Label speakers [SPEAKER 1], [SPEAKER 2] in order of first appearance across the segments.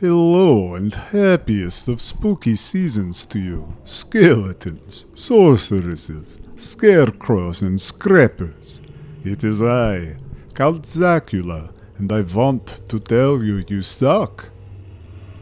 [SPEAKER 1] Hello and happiest of spooky seasons to you, skeletons, sorceresses, scarecrows, and scrappers. It is I, Count and I want to tell you you suck.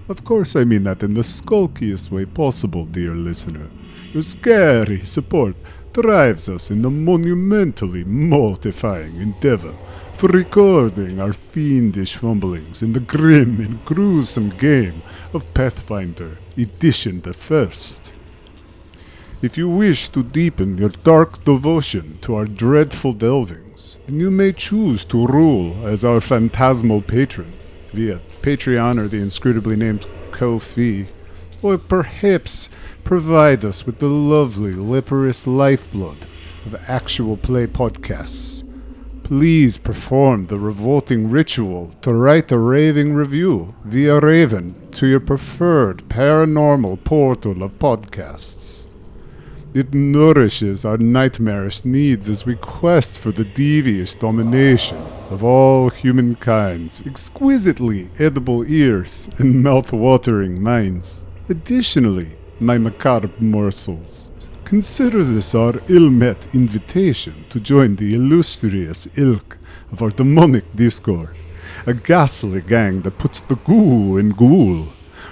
[SPEAKER 1] Of course, I mean that in the skulkiest way possible, dear listener. Your scary support drives us in the monumentally mortifying endeavor for recording our fiendish fumblings in the grim and gruesome game of Pathfinder Edition the First. If you wish to deepen your dark devotion to our dreadful delvings, then you may choose to rule as our phantasmal patron via Patreon or the inscrutably named Ko-fi, or perhaps provide us with the lovely leprous lifeblood of actual play podcasts. Please perform the revolting ritual to write a raving review via Raven to your preferred paranormal portal of podcasts. It nourishes our nightmarish needs as we quest for the devious domination of all humankind's exquisitely edible ears and mouth-watering minds. Additionally, my macabre morsels, consider this our ill-met invitation to join the illustrious ilk of our demonic discord, a ghastly gang that puts the goo in ghoul.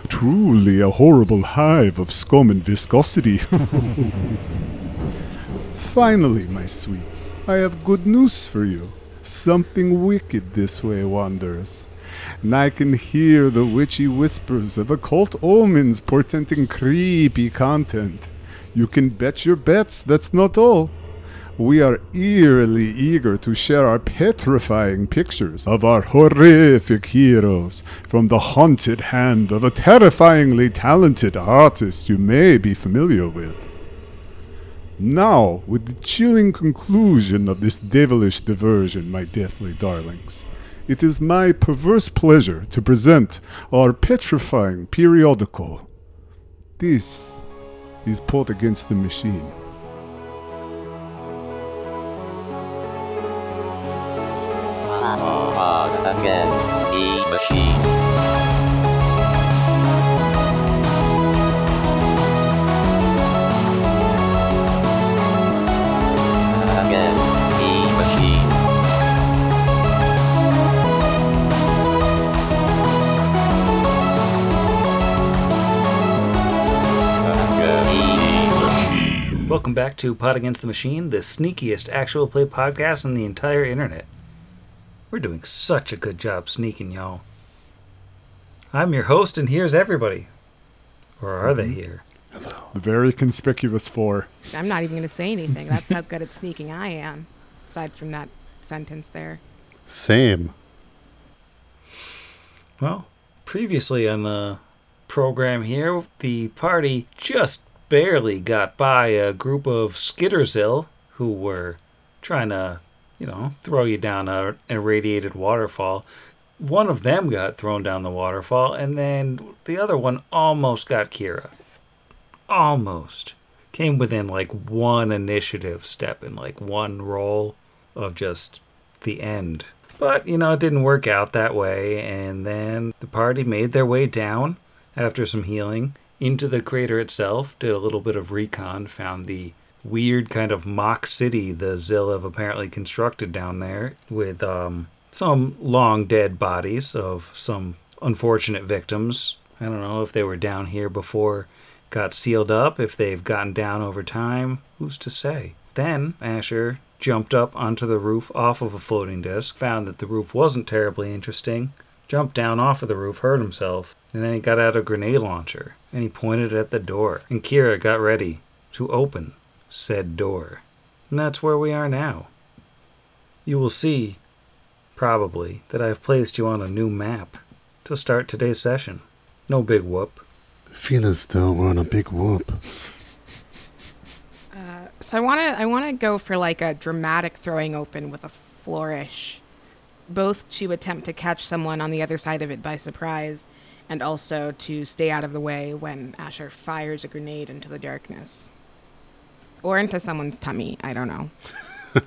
[SPEAKER 1] Truly a horrible hive of scum and viscosity. Finally, my sweets, I have good news for you. Something wicked this way wanders. And I can hear the witchy whispers of occult omens portending creepy content. You can bet your bets that's not all. We are eerily eager to share our petrifying pictures of our horrific heroes from the haunted hand of a terrifyingly talented artist you may be familiar with. Now, with the chilling conclusion of this devilish diversion, my deathly darlings, it is my perverse pleasure to present our petrifying periodical. This is
[SPEAKER 2] Pod Against the Machine. Against the machine.
[SPEAKER 3] Welcome back to Pod Against the Machine, the sneakiest actual play podcast on the entire internet. We're doing such a good job sneaking, y'all. I'm your host, and here's everybody. Or are they mm-hmm. here? Hello.
[SPEAKER 1] The very conspicuous four.
[SPEAKER 4] I'm not even going to say anything. That's how good at sneaking I am. Aside from that sentence there.
[SPEAKER 5] Same.
[SPEAKER 3] Well, previously on the program here, the party just barely got by a group of Skitterzil who were trying to, you know, throw you down a irradiated waterfall. One of them got thrown down the waterfall, and then the other one almost got Kira. Almost. Came within like one initiative step and like one roll of just the end. But, you know, it didn't work out that way, and then the party made their way down after some healing into the crater itself, did a little bit of recon, found the weird kind of mock city the Zill have apparently constructed down there with um, some long dead bodies of some unfortunate victims. I don't know if they were down here before got sealed up, if they've gotten down over time, who's to say? Then Asher jumped up onto the roof off of a floating disc, found that the roof wasn't terribly interesting, jumped down off of the roof, hurt himself, and then he got out a grenade launcher and he pointed it at the door. And Kira got ready to open said door. And that's where we are now. You will see, probably, that I've placed you on a new map to start today's session. No big whoop.
[SPEAKER 5] Feel as though we're on a big whoop.
[SPEAKER 4] Uh, so I want to I want to go for like a dramatic throwing open with a flourish, both to attempt to catch someone on the other side of it by surprise, and also to stay out of the way when Asher fires a grenade into the darkness, or into someone's tummy. I don't know.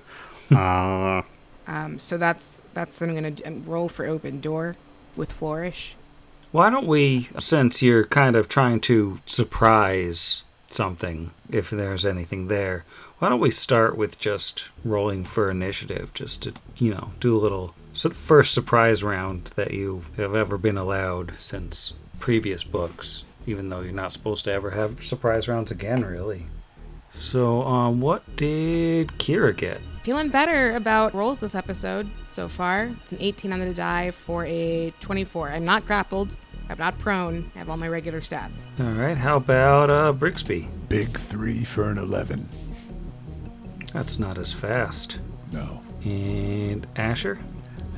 [SPEAKER 5] Uh,
[SPEAKER 4] Um, so that's that's I'm gonna um, roll for open door with flourish.
[SPEAKER 3] Why don't we, since you're kind of trying to surprise something, if there's anything there, why don't we start with just rolling for initiative, just to, you know, do a little first surprise round that you have ever been allowed since previous books, even though you're not supposed to ever have surprise rounds again, really. So, um, what did Kira get?
[SPEAKER 4] Feeling better about rolls this episode so far. It's an 18 on the die for a 24. I'm not grappled. I'm not prone. I have all my regular stats.
[SPEAKER 3] All right, how about uh, Brixby?
[SPEAKER 1] Big three for an 11.
[SPEAKER 3] That's not as fast.
[SPEAKER 1] No.
[SPEAKER 3] And Asher?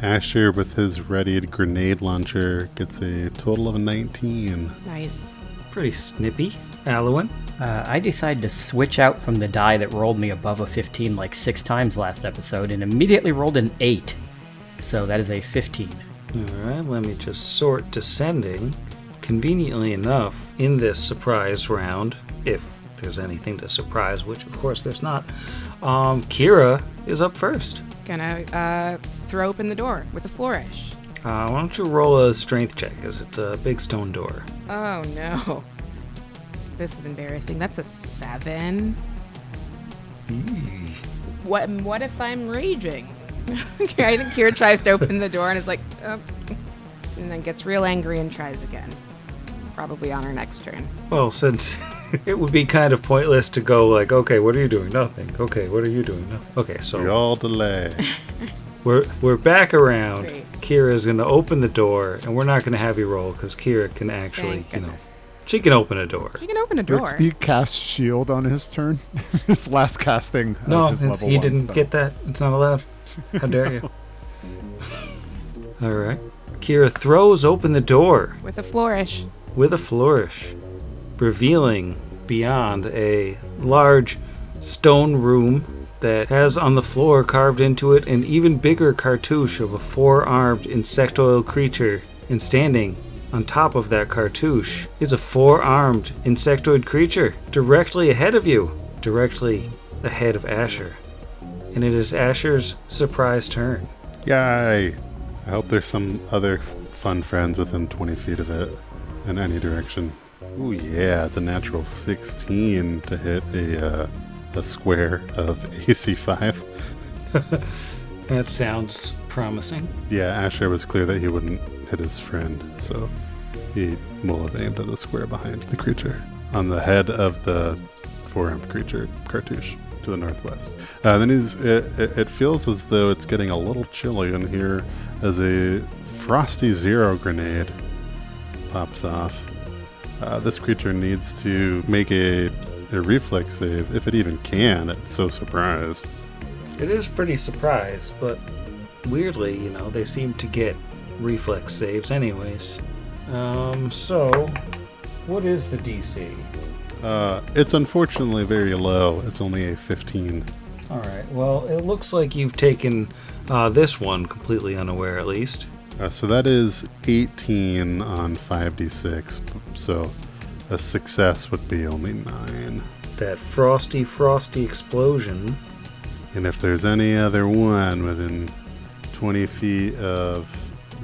[SPEAKER 5] Asher, with his readied grenade launcher, gets a total of a 19.
[SPEAKER 4] Nice.
[SPEAKER 3] Pretty snippy. Alwyn?
[SPEAKER 6] Uh, I decided to switch out from the die that rolled me above a 15 like six times last episode and immediately rolled an 8. So that is a 15.
[SPEAKER 3] All right, let me just sort descending. Conveniently enough, in this surprise round, if there's anything to surprise, which of course there's not, um, Kira is up first.
[SPEAKER 4] Gonna uh, throw open the door with a flourish.
[SPEAKER 3] Uh, why don't you roll a strength check, as it's a big stone door.
[SPEAKER 4] Oh no. This is embarrassing. That's a seven. What? What if I'm raging? I think Kira tries to open the door and is like, "Oops," and then gets real angry and tries again. Probably on her next turn.
[SPEAKER 3] Well, since it would be kind of pointless to go like, okay, what are you doing? Nothing. Okay, what are you doing? Nothing. Okay, so
[SPEAKER 5] We all delay.
[SPEAKER 3] We're we're back around.
[SPEAKER 4] Great.
[SPEAKER 3] Kira's gonna open the door, and we're not gonna have you roll because Kira can actually,
[SPEAKER 4] Thank
[SPEAKER 3] you know,
[SPEAKER 4] goodness.
[SPEAKER 3] she can open a door.
[SPEAKER 4] You can open a door.
[SPEAKER 1] Brixby cast shield on his turn. his last casting. of
[SPEAKER 3] No,
[SPEAKER 1] his
[SPEAKER 3] it's-
[SPEAKER 1] level
[SPEAKER 3] he
[SPEAKER 1] one
[SPEAKER 3] didn't
[SPEAKER 1] spell.
[SPEAKER 3] get that. It's not allowed. How dare you? All right. Kira throws open the door
[SPEAKER 4] with a flourish.
[SPEAKER 3] with a flourish, revealing beyond a large stone room that has on the floor carved into it an even bigger cartouche of a four armed insectoid creature. And standing on top of that cartouche is a four armed insectoid creature directly ahead of you, directly ahead of Asher. And it is Asher's surprise turn.
[SPEAKER 5] Yay! I hope there's some other fun friends within 20 feet of it in any direction. Ooh, yeah, it's a natural 16 to hit a, uh, a square of AC 5.
[SPEAKER 3] That sounds promising.
[SPEAKER 5] Yeah, Asher was clear that he wouldn't hit his friend, so he will have aimed at the square behind the creature on the head of the four-armed creature cartouche to the northwest. Uh, then he's, it, it, it feels as though it's getting a little chilly in here as a frosty zero grenade pops off. Uh, this creature needs to make a, a reflex save, if it even can. It's so surprised.
[SPEAKER 3] It is pretty surprised, but weirdly, you know, they seem to get reflex saves anyways. Um, so, what is the DC?
[SPEAKER 5] Uh, it's unfortunately very low. It's only a 15.
[SPEAKER 3] Alright, well, it looks like you've taken uh, this one completely unaware, at least.
[SPEAKER 5] Uh, so that is 18 on 5d6. So a success would be only 9.
[SPEAKER 3] That frosty, frosty explosion.
[SPEAKER 5] And if there's any other one within 20 feet of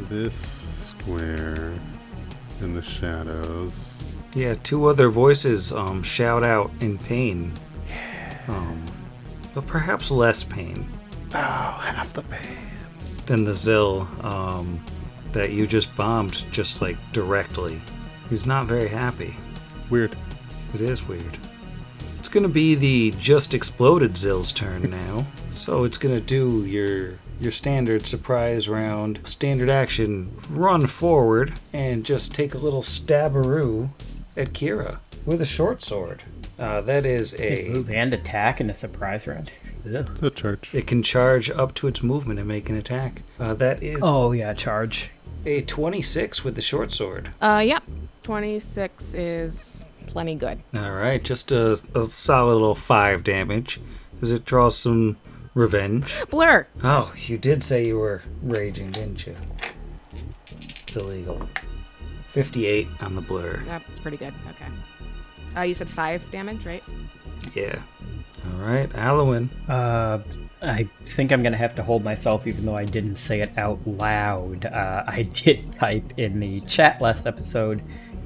[SPEAKER 5] this square in the shadows,
[SPEAKER 3] Yeah, two other voices um, shout out in pain. Um, but perhaps less pain.
[SPEAKER 5] oh, half the pain.
[SPEAKER 3] than the Zill um, that you just bombed just like directly. He's not very happy.
[SPEAKER 5] Weird.
[SPEAKER 3] It is weird. It's gonna be the just exploded Zill's turn now. so it's gonna do your your standard surprise round, standard action, run forward and just take a little stabberoo at Kira with a short sword. Uh, that is a
[SPEAKER 6] Move and attack in a surprise round. Ugh.
[SPEAKER 5] It's a charge.
[SPEAKER 3] it can charge up to its movement and make an attack. Uh, that is
[SPEAKER 6] Oh yeah, charge.
[SPEAKER 3] a 26 with the short sword.
[SPEAKER 4] Uh, yeah. 26 is plenty good.
[SPEAKER 3] All right, just a, a solid little five damage. Does it draw some revenge?
[SPEAKER 4] Blur.
[SPEAKER 3] Oh, you did say you were raging, didn't you? It's illegal. 58 on the blur.
[SPEAKER 4] That's pretty good. Okay. Uh, you said five damage, right?
[SPEAKER 3] Yeah. All right, Halloween.
[SPEAKER 6] Uh, I think I'm gonna have to hold myself, even though I didn't say it out loud. Uh, I did type in the chat last episode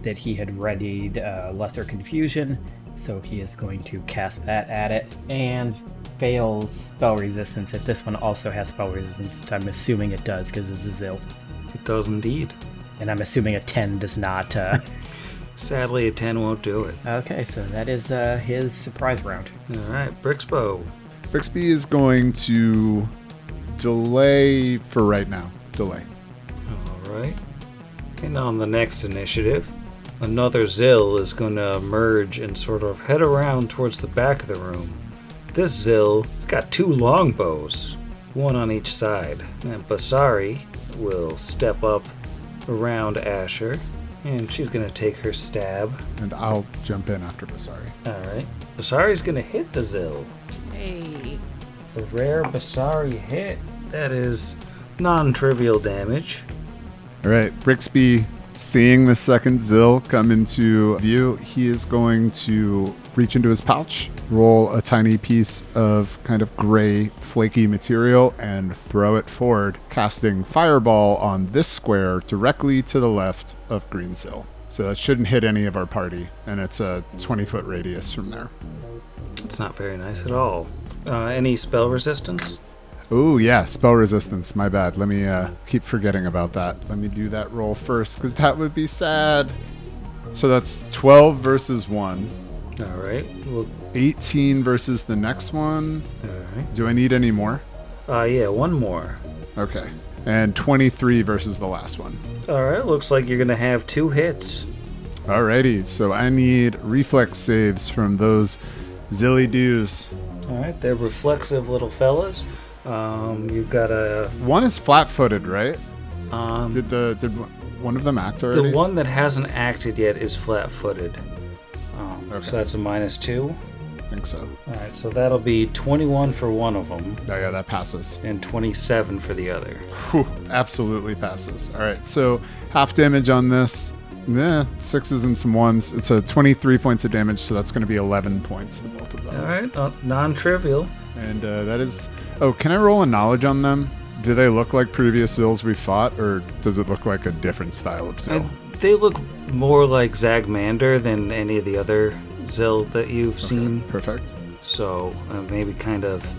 [SPEAKER 6] that he had readied uh, Lesser Confusion, so he is going to cast that at it and fails spell resistance. If this one also has spell resistance, which I'm assuming it does because it's a Zil,
[SPEAKER 3] It does indeed.
[SPEAKER 6] and I'm assuming a 10 does not. Uh...
[SPEAKER 3] Sadly, a 10 won't do it.
[SPEAKER 6] Okay, so that is uh, his surprise round.
[SPEAKER 3] All right, Brixbo.
[SPEAKER 1] Brixby is going to delay for right now. Delay.
[SPEAKER 3] All right. And on the next initiative, another Zill is going to emerge and sort of head around towards the back of the room. This Zill has got two longbows, one on each side. And Basari will step up around Asher, and she's going to take her stab.
[SPEAKER 1] And I'll jump in after Basari.
[SPEAKER 3] All right. Basari's going to hit the Zill.
[SPEAKER 4] Hey.
[SPEAKER 3] A rare Basari hit. That is non trivial damage.
[SPEAKER 1] All right, Brixby, seeing the second Zill come into view, he is going to reach into his pouch, roll a tiny piece of kind of gray, flaky material, and throw it forward, casting Fireball on this square directly to the left of Green Zill. So that shouldn't hit any of our party, and it's a 20 foot radius from there.
[SPEAKER 3] It's not very nice at all. Uh, any spell resistance?
[SPEAKER 1] Oh yeah, spell resistance. My bad. Let me uh, keep forgetting about that. Let me do that roll first, because that would be sad. So that's 12 versus one.
[SPEAKER 3] All right. Well,
[SPEAKER 1] 18 versus the next one.
[SPEAKER 3] all right.
[SPEAKER 1] Do I need any more?
[SPEAKER 3] Uh, yeah, one more.
[SPEAKER 1] Okay. And 23 versus the last one.
[SPEAKER 3] All right. Looks like you're gonna have two hits.
[SPEAKER 1] Alrighty, so I need reflex saves from those zilly doos.
[SPEAKER 3] All right. They're reflexive little fellas. Um, you've got a
[SPEAKER 1] One is flat footed, right?
[SPEAKER 3] um,
[SPEAKER 1] Did the did one of them act already?
[SPEAKER 3] the one that hasn't acted yet is flat-footed. Um,
[SPEAKER 1] Okay.
[SPEAKER 3] So that's a minus two.
[SPEAKER 1] I think so.
[SPEAKER 3] All right. So that'll be 21 for one of them
[SPEAKER 1] Oh yeah, that passes.
[SPEAKER 3] and 27 for the other.
[SPEAKER 1] Whew, absolutely passes. All right, so half damage on this. Yeah, sixes and some ones. It's a 23 points of damage, so that's going to be 11 points to both of them.
[SPEAKER 3] All right. Uh, non-trivial.
[SPEAKER 1] And uh, that is. Oh, can I roll a knowledge on them? Do they look like previous Zills we fought, or does it look like a different style of Zill?
[SPEAKER 3] I, they look more like Zagmander than any of the other Zill that you've seen.
[SPEAKER 1] Perfect.
[SPEAKER 3] So uh, maybe kind of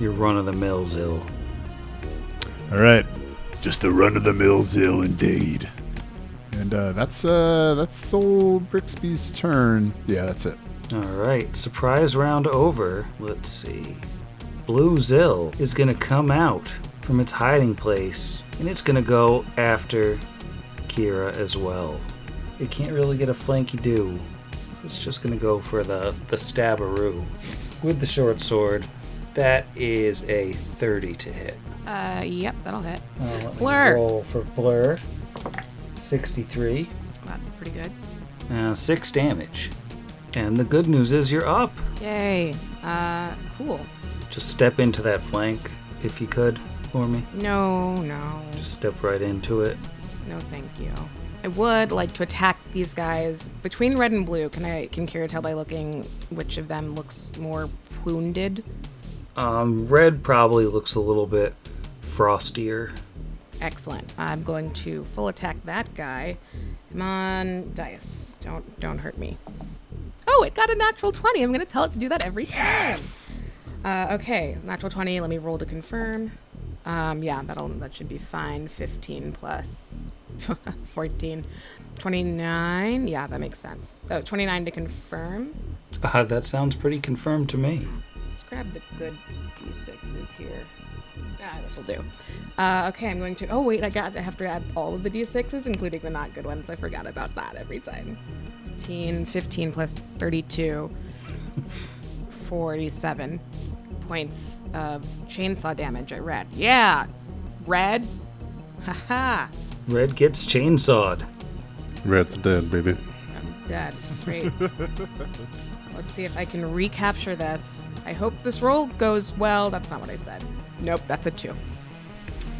[SPEAKER 3] your run-of-the-mill Zill.
[SPEAKER 1] All right, just a run of the mill Zill indeed. And uh, that's uh, that's old Brixby's turn. Yeah, that's it.
[SPEAKER 3] All right, surprise round over. Let's see. Blue Zill is going to come out from its hiding place, and it's going to go after Kira as well. It can't really get a flanky do. It's just going to go for the, the stabberoo with the short sword. That is a 30 to hit.
[SPEAKER 4] Uh, yep, that'll hit.
[SPEAKER 3] Uh,
[SPEAKER 4] Blur.
[SPEAKER 3] Roll for Blur. 63.
[SPEAKER 4] That's pretty good.
[SPEAKER 3] Uh, 6 damage. And the good news is you're up.
[SPEAKER 4] Yay. Uh, cool.
[SPEAKER 3] Just step into that flank if you could for me.
[SPEAKER 4] No, no,
[SPEAKER 3] Just step right into it.
[SPEAKER 4] no, thank you. I would like to attack these guys between red and blue. Can I can Kira tell by looking which of them looks more wounded?
[SPEAKER 3] Um, red probably looks a little bit frostier.
[SPEAKER 4] Excellent. I'm going to full attack that guy. Come on, dice. Don't don't hurt me. Oh, it got a natural 20. I'm going to tell it to do that every time. Uh, okay, natural 20. Let me roll to confirm. Um, yeah, that'll that should be fine. 15 plus 14. 29. Yeah, that makes sense. Oh, 29 to confirm.
[SPEAKER 3] Uh, that sounds pretty confirmed to me.
[SPEAKER 4] Let's grab the good d6s here. Ah, this will do. Uh, okay, I'm going to. Oh wait, I got. I have to add all of the d6s, including the not good ones. I forgot about that every time. 15, 15 plus 32, 47 points of chainsaw damage. I read. Yeah, red. Haha.
[SPEAKER 3] Red gets chainsawed.
[SPEAKER 5] Red's dead, baby.
[SPEAKER 4] I'm dead. Great. Let's see if I can recapture this. I hope this roll goes well. That's not what I said. Nope, that's a two.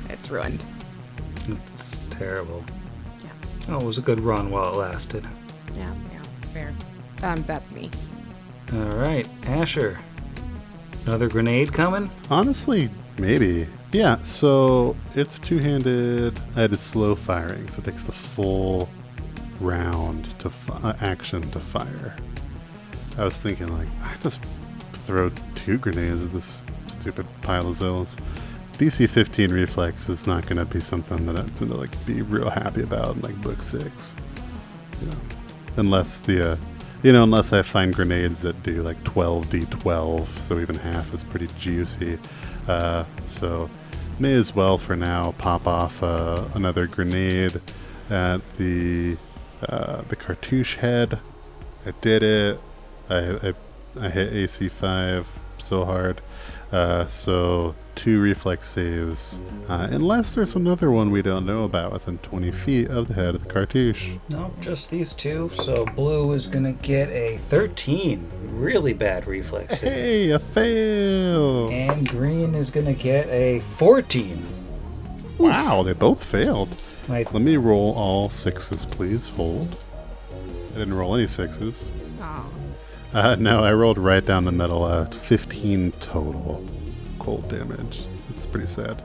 [SPEAKER 4] It's ruined.
[SPEAKER 3] It's terrible.
[SPEAKER 4] Yeah.
[SPEAKER 3] Oh, it was a good run while it lasted.
[SPEAKER 4] Yeah, yeah, fair. Um, that's me.
[SPEAKER 3] All right, Asher. Another grenade coming?
[SPEAKER 5] Honestly, maybe. Yeah, so it's two handed. It slow firing, so it takes the full round to fi- uh, action to fire. I was thinking, like, I just throw two grenades at this stupid pile of Zills. DC 15 reflex is not going to be something that I'm going to like be real happy about in like book six, you know, unless the, uh, you know, unless I find grenades that do like 12 d12, so even half is pretty juicy. Uh, so may as well for now pop off uh, another grenade at the uh, the cartouche head. I did it. I, I, I hit AC five so hard. Uh, so two reflex saves, uh, unless there's another one we don't know about within 20 feet of the head of the cartouche.
[SPEAKER 3] No, just these two. So blue is gonna get a 13. Really bad reflex. save.
[SPEAKER 5] Hey, a fail!
[SPEAKER 3] And green is gonna get a 14.
[SPEAKER 5] Wow, they both failed.
[SPEAKER 3] Like,
[SPEAKER 5] Let me roll all sixes, please. Hold. I didn't roll any sixes.
[SPEAKER 4] Oh.
[SPEAKER 5] Uh, no, I rolled right down the middle. Uh, 15 total cold damage. It's pretty sad.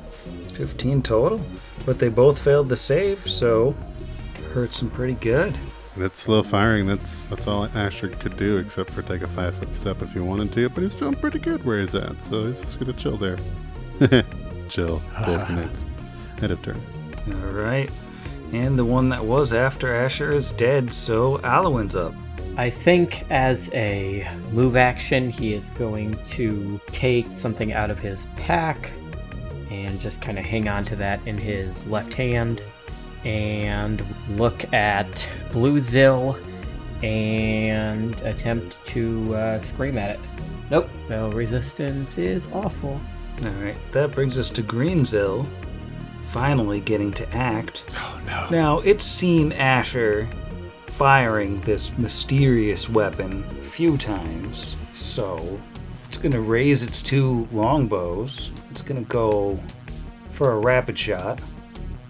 [SPEAKER 3] 15 total. But they both failed the save, so hurts them pretty good.
[SPEAKER 5] And it's slow firing. That's that's all Asher could do, except for take a five foot step if he wanted to. But he's feeling pretty good where he's at, so he's just gonna chill there. chill. Cold ah. grenades. End of turn.
[SPEAKER 3] All right. And the one that was after Asher is dead, so Alwyn's up.
[SPEAKER 6] I think as a move action, he is going to take something out of his pack and just kind of hang on to that in his left hand and look at Blue Zill and attempt to uh, scream at it. Nope, no resistance is awful.
[SPEAKER 3] All right. That brings us to Greenzill, finally getting to act.
[SPEAKER 1] Oh no.
[SPEAKER 3] Now, it's seen Asher firing this mysterious weapon a few times, so it's to raise its two longbows. It's to go for a rapid shot.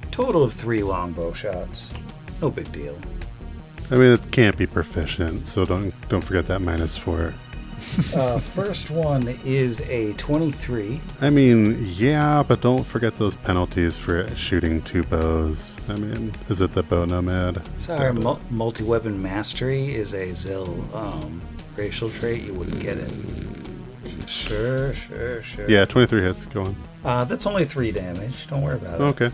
[SPEAKER 3] Total of three longbow shots. No big deal.
[SPEAKER 5] I mean, it can't be proficient, so don't don't forget that minus four.
[SPEAKER 3] Uh, first one is a 23.
[SPEAKER 5] I mean, yeah, but don't forget those penalties for shooting two bows. I mean, is it the bow nomad?
[SPEAKER 3] Sorry, mul- multi weapon mastery is a Zill um, racial trait. You wouldn't get it. Sure, sure, sure.
[SPEAKER 5] Yeah, 23 hits. Go on.
[SPEAKER 3] Uh, that's only three damage. Don't worry about it.
[SPEAKER 5] Okay.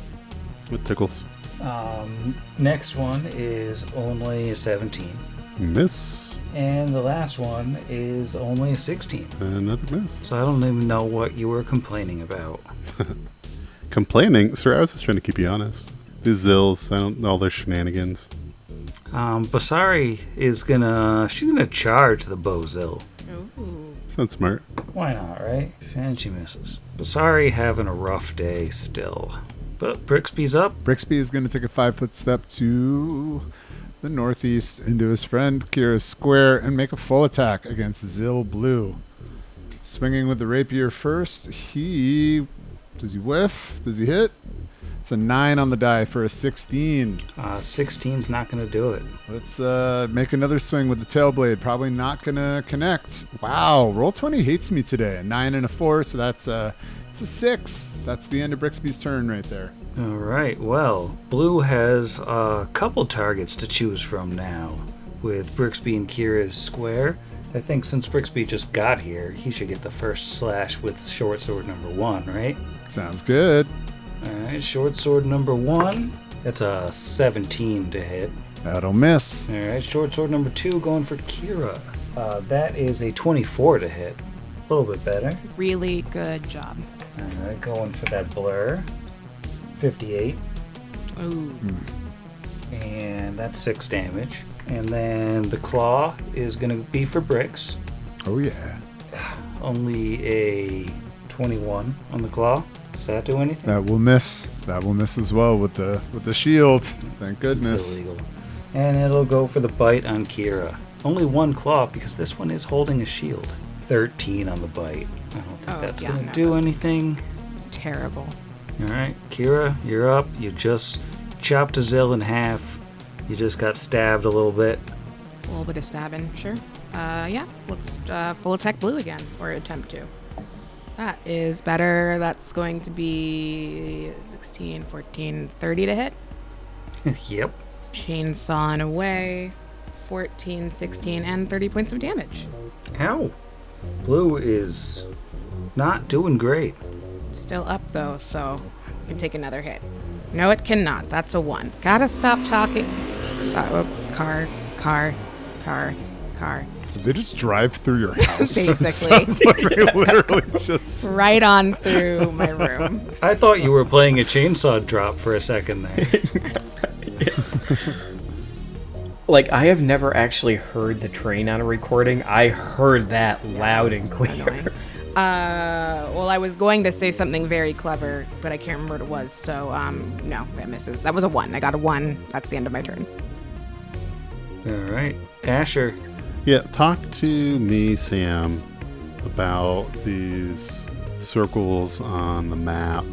[SPEAKER 5] With tickles.
[SPEAKER 3] Um, next one is only a 17.
[SPEAKER 5] Miss.
[SPEAKER 3] And the last one is only a 16.
[SPEAKER 5] Another miss.
[SPEAKER 3] So I don't even know what you were complaining about.
[SPEAKER 5] Complaining? Sir, I was just trying to keep you honest. These Zills, I don't all their shenanigans.
[SPEAKER 3] Um, Basari is gonna. She's gonna charge the Bozil.
[SPEAKER 4] Ooh.
[SPEAKER 5] Sounds smart.
[SPEAKER 3] Why not, right? And she misses. Basari having a rough day still. But Brixby's up.
[SPEAKER 1] Brixby is going to take a five foot step to the northeast into his friend Kira's square and make a full attack against Zil Blue. Swinging with the rapier first. He. Does he whiff? Does he hit? It's a 9 on the die for a 16.
[SPEAKER 3] Uh, 16's not gonna do it.
[SPEAKER 1] Let's uh, make another swing with the tail blade. Probably not gonna connect. Wow, roll twenty hates me today. A nine and a four, so that's a it's a six. That's the end of Brixby's turn right there.
[SPEAKER 3] All right. Well, Blue has a couple targets to choose from now, with Brixby and Kira's square. I think since Brixby just got here, he should get the first slash with short sword number one, right?
[SPEAKER 1] Sounds good.
[SPEAKER 3] All right, short sword number one. That's a 17 to hit.
[SPEAKER 1] That'll miss.
[SPEAKER 3] All right, short sword number two going for Kira. Uh, that is a 24 to hit. A little bit better.
[SPEAKER 4] Really good job.
[SPEAKER 3] All right, going for that blur. 58.
[SPEAKER 4] Ooh.
[SPEAKER 3] and that's six damage. And then the claw is going to be for bricks.
[SPEAKER 1] Oh yeah.
[SPEAKER 3] Only a 21 on the claw. Does that do anything?
[SPEAKER 1] That will miss. That will miss as well with the with the shield. Thank
[SPEAKER 3] It's
[SPEAKER 1] goodness.
[SPEAKER 3] illegal. And it'll go for the bite on Kira. Only one claw because this one is holding a shield. 13 on the bite. I don't think
[SPEAKER 4] Oh,
[SPEAKER 3] that's
[SPEAKER 4] yeah,
[SPEAKER 3] going to
[SPEAKER 4] no,
[SPEAKER 3] do anything.
[SPEAKER 4] Terrible.
[SPEAKER 3] All right, Kira, you're up. You just chopped a Zill in half. You just got stabbed a little bit.
[SPEAKER 4] A little bit of stabbing, sure. Uh, yeah. Let's uh, full attack blue again, or attempt to. That is better. That's going to be 16, 14, 30 to hit.
[SPEAKER 3] yep.
[SPEAKER 4] Chainsawing away. 14, 16, and 30 points of damage.
[SPEAKER 3] Ow. Blue is not doing great.
[SPEAKER 4] Still up though, so I can take another hit. No, it cannot. That's a one. Gotta stop talking. So, oh, car, car, car, car.
[SPEAKER 1] Did they just drive through your house?
[SPEAKER 4] Basically.
[SPEAKER 1] Like they literally just.
[SPEAKER 4] Right on through my room.
[SPEAKER 3] I thought you were playing a chainsaw drop for a second there.
[SPEAKER 6] Like I have never actually heard the train on a recording. I heard that loud and clear.
[SPEAKER 4] Annoying. Uh, well, I was going to say something very clever, but I can't remember what it was. So, um, no, that misses. That was a one. I got a one. That's the end of my turn.
[SPEAKER 3] All right. Asher.
[SPEAKER 5] Yeah, talk to me, Sam, about these circles on the map.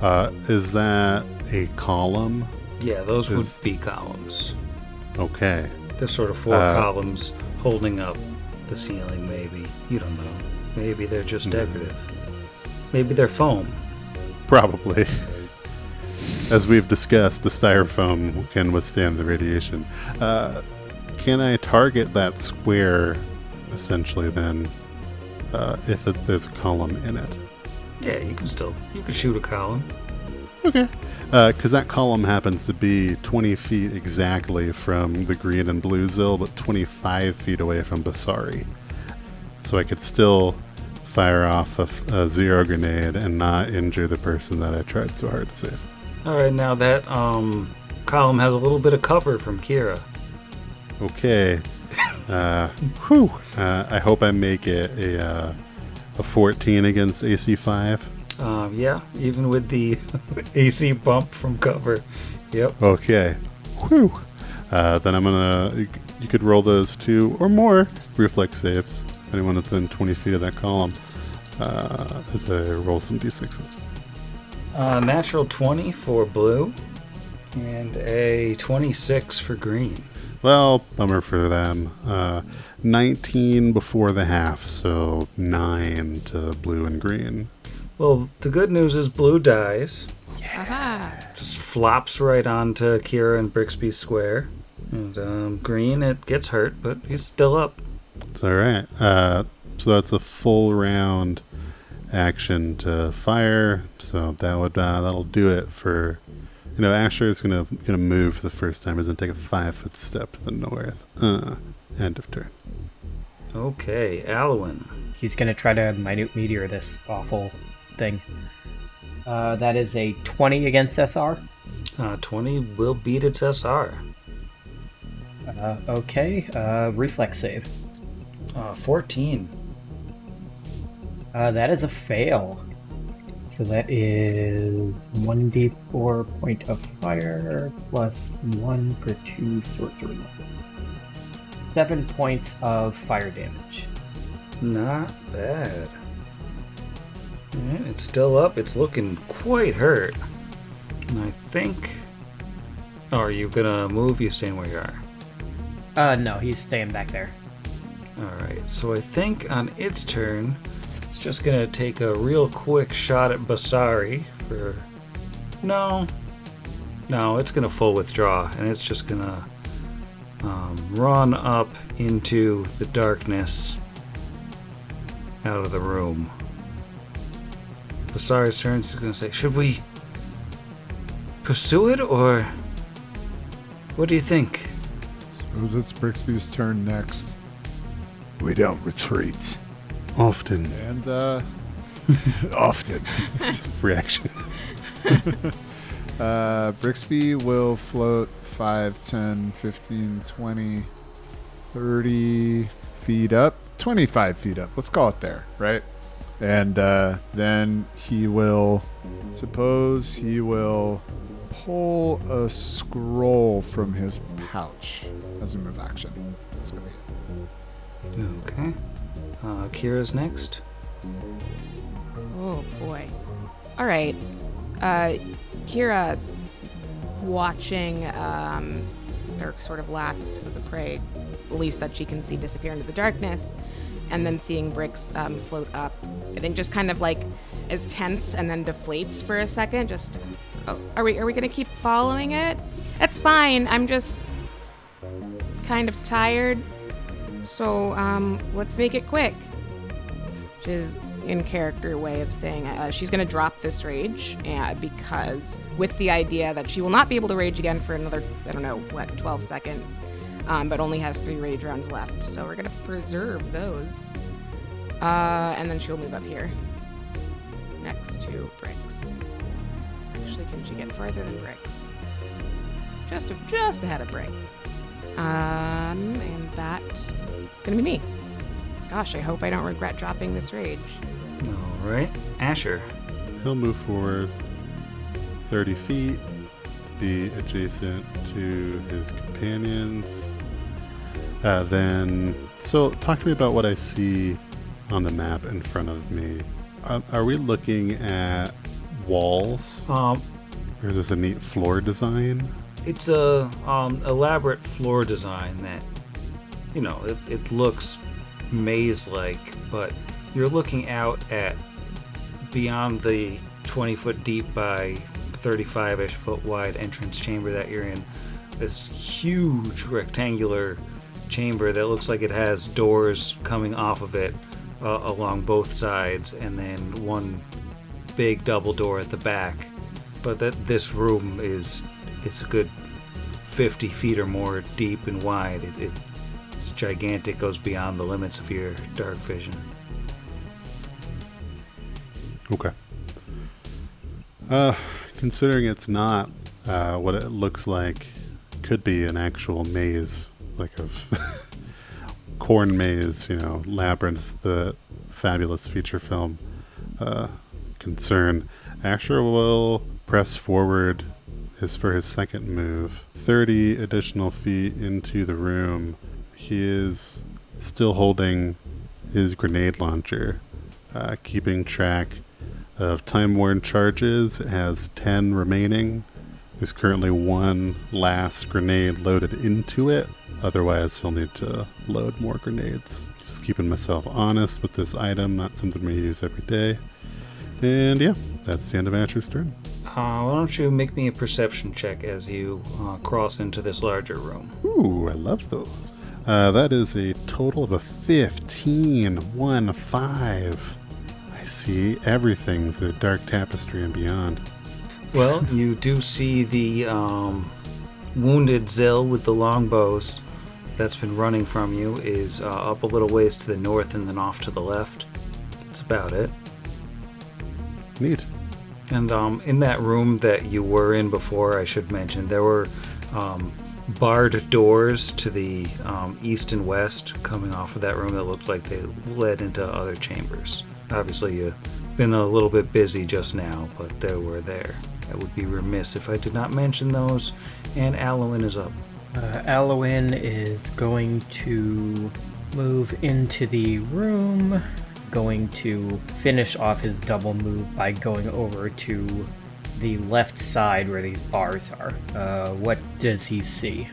[SPEAKER 5] Uh, is that a column?
[SPEAKER 3] Yeah, those would be columns.
[SPEAKER 5] Okay.
[SPEAKER 3] They're sort of four
[SPEAKER 5] Uh,
[SPEAKER 3] columns holding up the ceiling, maybe. You don't know. Maybe they're just decorative. Maybe they're foam.
[SPEAKER 5] Probably. As we've discussed, the styrofoam can withstand the radiation. Uh, can I target that square, essentially, then, uh, if it, there's a column in it?
[SPEAKER 3] Yeah, you can still you can shoot a column.
[SPEAKER 5] Okay. Because that column happens to be 20 feet exactly from the green and blue Zill, but 25 feet away from Basari. So I could still fire off a zero grenade and not injure the person that I tried so hard to save.
[SPEAKER 3] All right, now that um column has a little bit of cover from Kira.
[SPEAKER 5] Okay. Uh, whew. Uh, I hope I make it a, uh, a 14 against AC 5.
[SPEAKER 3] Um, yeah, even with the AC bump from cover. Yep.
[SPEAKER 5] Okay. Whew. Uh, then I'm gonna. You, you could roll those two or more reflex saves. Anyone within 20 feet of that column. Uh, as I roll some d6s.
[SPEAKER 3] Uh, natural 20 for blue and a 26 for green.
[SPEAKER 5] Well, bummer for them. Uh, 19 before the half, so 9 to blue and green.
[SPEAKER 3] Well, the good news is blue dies,
[SPEAKER 4] Aha.
[SPEAKER 3] just flops right onto Kira and Brixby Square. And um, green, it gets hurt, but he's still up.
[SPEAKER 5] It's alright. Uh, so that's a full round action to fire. So that would uh, that'll do it for you know, Asher is gonna gonna move for the first time. He's gonna take a five foot step to the north. Uh, end of turn.
[SPEAKER 3] Okay, Alwyn.
[SPEAKER 6] He's gonna try to minute meteor this awful thing. Uh, that is a 20 against SR.
[SPEAKER 3] Uh, 20 will beat its SR.
[SPEAKER 6] Uh, okay, uh, reflex save.
[SPEAKER 3] Uh, 14.
[SPEAKER 6] Uh, that is a fail. So that is 1d4 point of fire plus 1 per 2 sorcery levels. 7 points of fire damage.
[SPEAKER 3] Not bad. Yeah, it's still up. It's looking quite hurt. And I think. Oh, are you gonna move? You staying where you are?
[SPEAKER 6] Uh, no, he's staying back there.
[SPEAKER 3] Alright, so I think on its turn, it's just gonna take a real quick shot at Basari for. No. No, it's gonna full withdraw, and it's just gonna um, run up into the darkness out of the room. Basari's turn is gonna say, Should we pursue it, or. What do you think?
[SPEAKER 1] Suppose it's Brixby's turn next. We don't retreat.
[SPEAKER 5] Often
[SPEAKER 1] And, uh, often.
[SPEAKER 5] free action.
[SPEAKER 1] Uh, Brixby will float 5, 10, 15, 20, 30 feet up. 25 feet up. Let's call it there, right? And uh, then he will, suppose he will pull a scroll from his pouch as a move action. That's going to be it.
[SPEAKER 3] Okay. Uh, Kira's next.
[SPEAKER 4] Oh boy. All right. Uh, Kira, watching um, their sort of last of the prey, at least that she can see disappear into the darkness, and then seeing bricks um, float up I think just kind of like is tense and then deflates for a second. Just, oh, are we are we gonna keep following it? That's fine. I'm just kind of tired. So um, let's make it quick. Which is in character way of saying uh, she's going to drop this rage uh, because with the idea that she will not be able to rage again for another i don't know what 12 seconds um, but only has three rage rounds left. So we're going to preserve those. Uh, and then she'll move up here. Next to bricks. Actually can she get farther than bricks? Just just ahead of bricks um, and that is going to be me gosh i hope i don't regret dropping this rage
[SPEAKER 3] All right, Asher.
[SPEAKER 5] He'll move forward 30 feet, be adjacent to his companions. Uh, then, so talk to me about what I see on the map in front of me. Uh, are we looking at walls,
[SPEAKER 3] Um,
[SPEAKER 5] or is this a neat floor design?
[SPEAKER 3] It's a um, elaborate floor design that, you know, it, it looks maze-like, but you're looking out at beyond the 20 foot deep by 35ish foot wide entrance chamber that you're in. This huge rectangular chamber that looks like it has doors coming off of it uh, along both sides, and then one big double door at the back. But that this room is it's a good 50 feet or more deep and wide. It, it, it's gigantic, goes beyond the limits of your dark vision.
[SPEAKER 5] Okay. Uh, considering it's not uh, what it looks like, could be an actual maze, like of corn maze, you know, labyrinth, the fabulous feature film uh, concern. Asher will press forward his for his second move, thirty additional feet into the room. He is still holding his grenade launcher, uh, keeping track of time worn charges has 10 remaining. There's currently one last grenade loaded into it. Otherwise he'll need to load more grenades. Just keeping myself honest with this item not something we use every day. And yeah that's the end of Asher's turn
[SPEAKER 3] Uh, why don't you make me a perception check as you uh, cross into this larger room?
[SPEAKER 5] ooh i love those uh, that is a total of a 15 1 5 i see everything the dark tapestry and beyond
[SPEAKER 3] Well, you do see the um, wounded Zill with the longbows that's been running from you is uh, up a little ways to the north and then off to the left. That's about it.
[SPEAKER 5] neat
[SPEAKER 3] And um, in that room that you were in before, I should mention, there were um, barred doors to the um, east and west coming off of that room that looked like they led into other chambers. Obviously, you've been a little bit busy just now, but they were there. I would be remiss if I did not mention those. And Alwyn is up.
[SPEAKER 6] Uh, Alwyn is going to move into the room, going to finish off his double move by going over to the left side where these bars are. Uh, what does he see?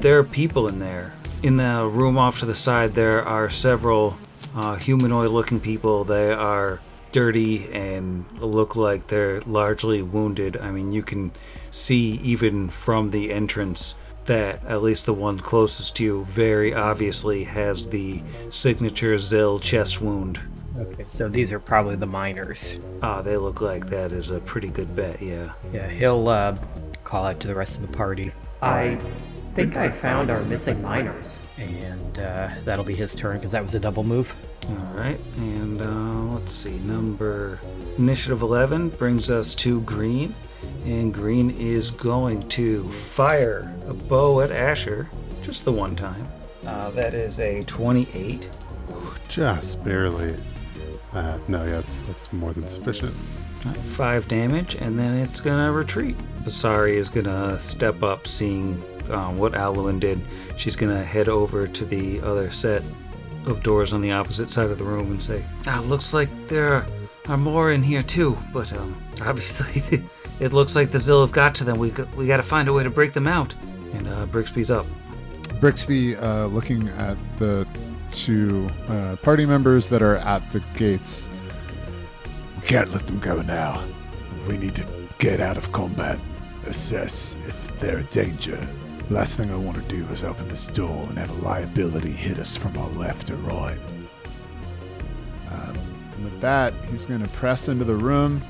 [SPEAKER 3] There are people in there. In the room off to the side, there are several uh, humanoid looking people. They are dirty and look like they're largely wounded. I mean, you can see even from the entrance that at least the one closest to you very obviously has the signature Zill chest wound.
[SPEAKER 6] Okay, so these are probably the miners.
[SPEAKER 3] Ah, they look like that is a pretty good bet, yeah.
[SPEAKER 6] Yeah, he'll uh, call out to the rest of the party. I think I found our missing miners. And uh, that'll be his turn because that was a double move.
[SPEAKER 3] All right, and uh, let's see. Number initiative 11 brings us to green, and green is going to fire a bow at Asher just the one time. Uh, that is a 28.
[SPEAKER 5] Just barely. Uh, no, yeah, it's, it's more than sufficient.
[SPEAKER 3] All right, Five damage, and then it's gonna retreat. Basari is gonna step up, seeing um, what Alwyn did. She's gonna head over to the other set of doors on the opposite side of the room and say, ah, "Looks like there are more in here too, but um, obviously it looks like the Zill have got to them. We got, we got to find a way to break them out." And uh, Brixby's up.
[SPEAKER 1] Brixby, uh, looking at the two uh, party members that are at the gates, We can't let them go now. We need to get out of combat, assess if they're a danger. Last thing I want to do is open this door and have a liability hit us from our left or right. Um, with that, he's going to press into the room.